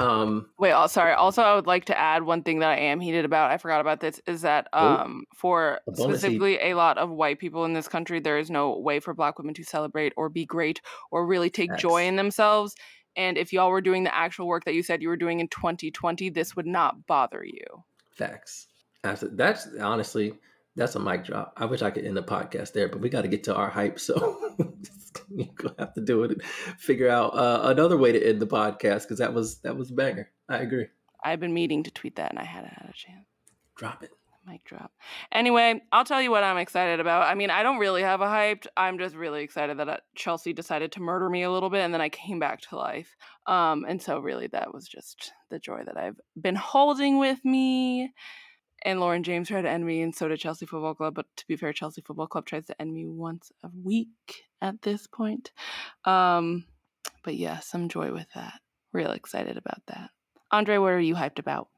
Um, Wait, oh, sorry. Also, I would like to add one thing that I am heated about. I forgot about this. Is that oh, um, for a specifically a lot of white people in this country, there is no way for Black women to celebrate or be great or really take joy in themselves. And if y'all were doing the actual work that you said you were doing in 2020, this would not bother you. Facts. Absolutely. That's honestly that's a mic drop. I wish I could end the podcast there, but we got to get to our hype. So you're gonna have to do it. Figure out uh, another way to end the podcast because that was that was banger. I agree. I've been meaning to tweet that, and I hadn't had a chance. Drop it. Mic drop. Anyway, I'll tell you what I'm excited about. I mean, I don't really have a hyped. I'm just really excited that uh, Chelsea decided to murder me a little bit, and then I came back to life. Um, and so really, that was just the joy that I've been holding with me and Lauren James tried to end me, and so did Chelsea Football Club. But to be fair, Chelsea Football Club tries to end me once a week at this point. Um, but yeah, some joy with that. Real excited about that. Andre, what are you hyped about?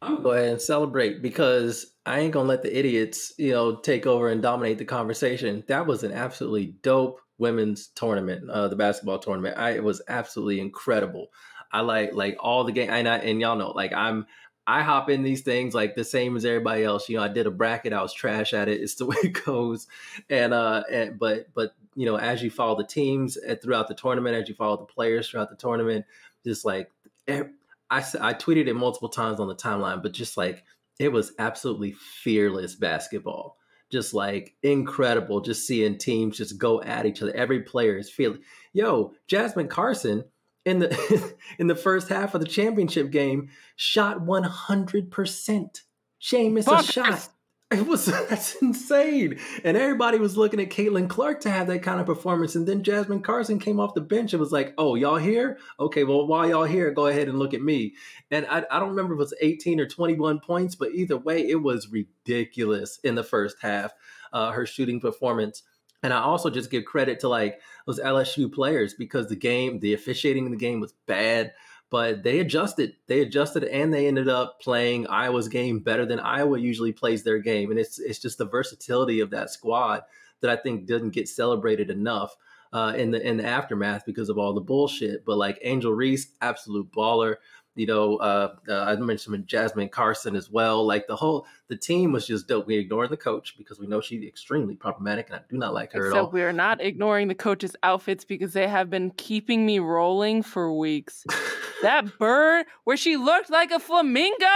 I'm gonna go ahead and celebrate because I ain't gonna let the idiots, you know, take over and dominate the conversation. That was an absolutely dope women's tournament, uh, the basketball tournament. I, it was absolutely incredible. I like like all the game, and I, and y'all know, like I'm I hop in these things like the same as everybody else. You know, I did a bracket, I was trash at it. It's the way it goes. And uh and but but you know, as you follow the teams throughout the tournament, as you follow the players throughout the tournament, just like I I tweeted it multiple times on the timeline, but just like it was absolutely fearless basketball. Just like incredible, just seeing teams just go at each other. Every player is feeling. Yo, Jasmine Carson in the in the first half of the championship game shot 100%. She missed a shot. It was that's insane. And everybody was looking at Caitlin Clark to have that kind of performance. And then Jasmine Carson came off the bench and was like, Oh, y'all here? Okay, well, while y'all here, go ahead and look at me. And I, I don't remember if it was 18 or 21 points, but either way, it was ridiculous in the first half, uh, her shooting performance. And I also just give credit to like those LSU players because the game, the officiating in the game was bad, but they adjusted. They adjusted and they ended up playing Iowa's game better than Iowa usually plays their game. And it's it's just the versatility of that squad that I think doesn't get celebrated enough uh, in the in the aftermath because of all the bullshit. But like Angel Reese, absolute baller you know, uh, uh, I mentioned Jasmine Carson as well. Like the whole the team was just dope. We ignored the coach because we know she's extremely problematic, and I do not like her Except at all. we are not ignoring the coach's outfits because they have been keeping me rolling for weeks. that bird where she looked like a flamingo.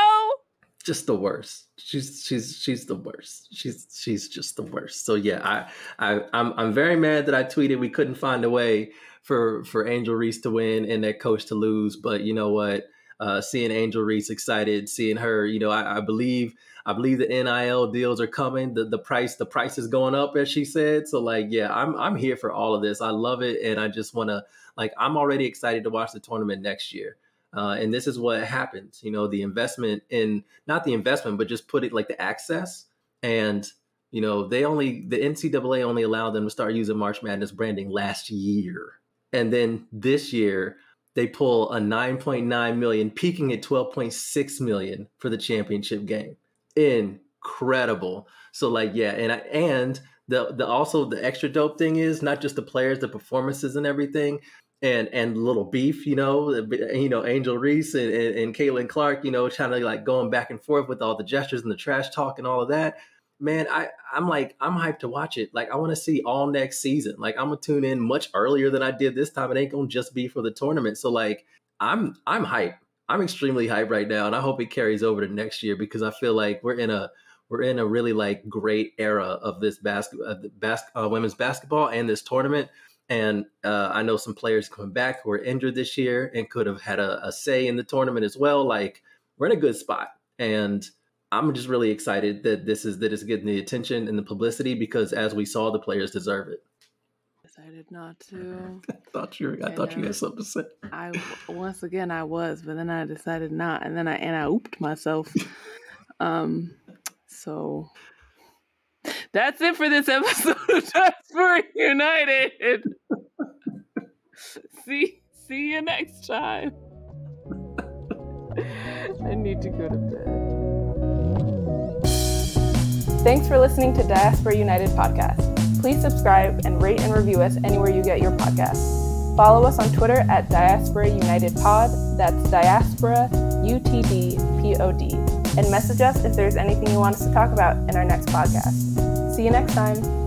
Just the worst. She's she's she's the worst. She's she's just the worst. So yeah, I I I'm I'm very mad that I tweeted we couldn't find a way for for Angel Reese to win and that coach to lose. But you know what? Uh, seeing Angel Reese excited, seeing her, you know, I, I, believe I believe the NIL deals are coming. The the price the price is going up, as she said. So like, yeah, I'm I'm here for all of this. I love it, and I just want to like I'm already excited to watch the tournament next year. Uh, and this is what happens, you know, the investment in not the investment, but just put it like the access and you know they only the ncaa only allowed them to start using march madness branding last year and then this year they pull a 9.9 million, peaking at 12.6 million for the championship game. Incredible. So like yeah, and I, and the the also the extra dope thing is not just the players, the performances and everything, and and little beef, you know, you know Angel Reese and, and, and Caitlin Clark, you know, trying to like going back and forth with all the gestures and the trash talk and all of that man, I I'm like I'm hyped to watch it. Like I want to see all next season. Like I'm gonna tune in much earlier than I did this time. It ain't gonna just be for the tournament. So like I'm I'm hyped. I'm extremely hyped right now, and I hope it carries over to next year because I feel like we're in a we're in a really like great era of this basketball, uh, bas- uh, women's basketball and this tournament. And uh, I know some players coming back who are injured this year and could have had a, a say in the tournament as well. Like we're in a good spot, and I'm just really excited that this is that it's getting the attention and the publicity because as we saw, the players deserve it. Decided not to. I thought you were, I thought you had something to say. I once again I was, but then I decided not, and then I and I ooped myself. Um, so that's it for this episode of Diaspora United. see see you next time. I need to go to bed. Thanks for listening to Diaspora United podcast. Please subscribe and rate and review us anywhere you get your podcasts. Follow us on Twitter at Diaspora United Pod. That's Diaspora U T D P O D. And message us if there's anything you want us to talk about in our next podcast. See you next time.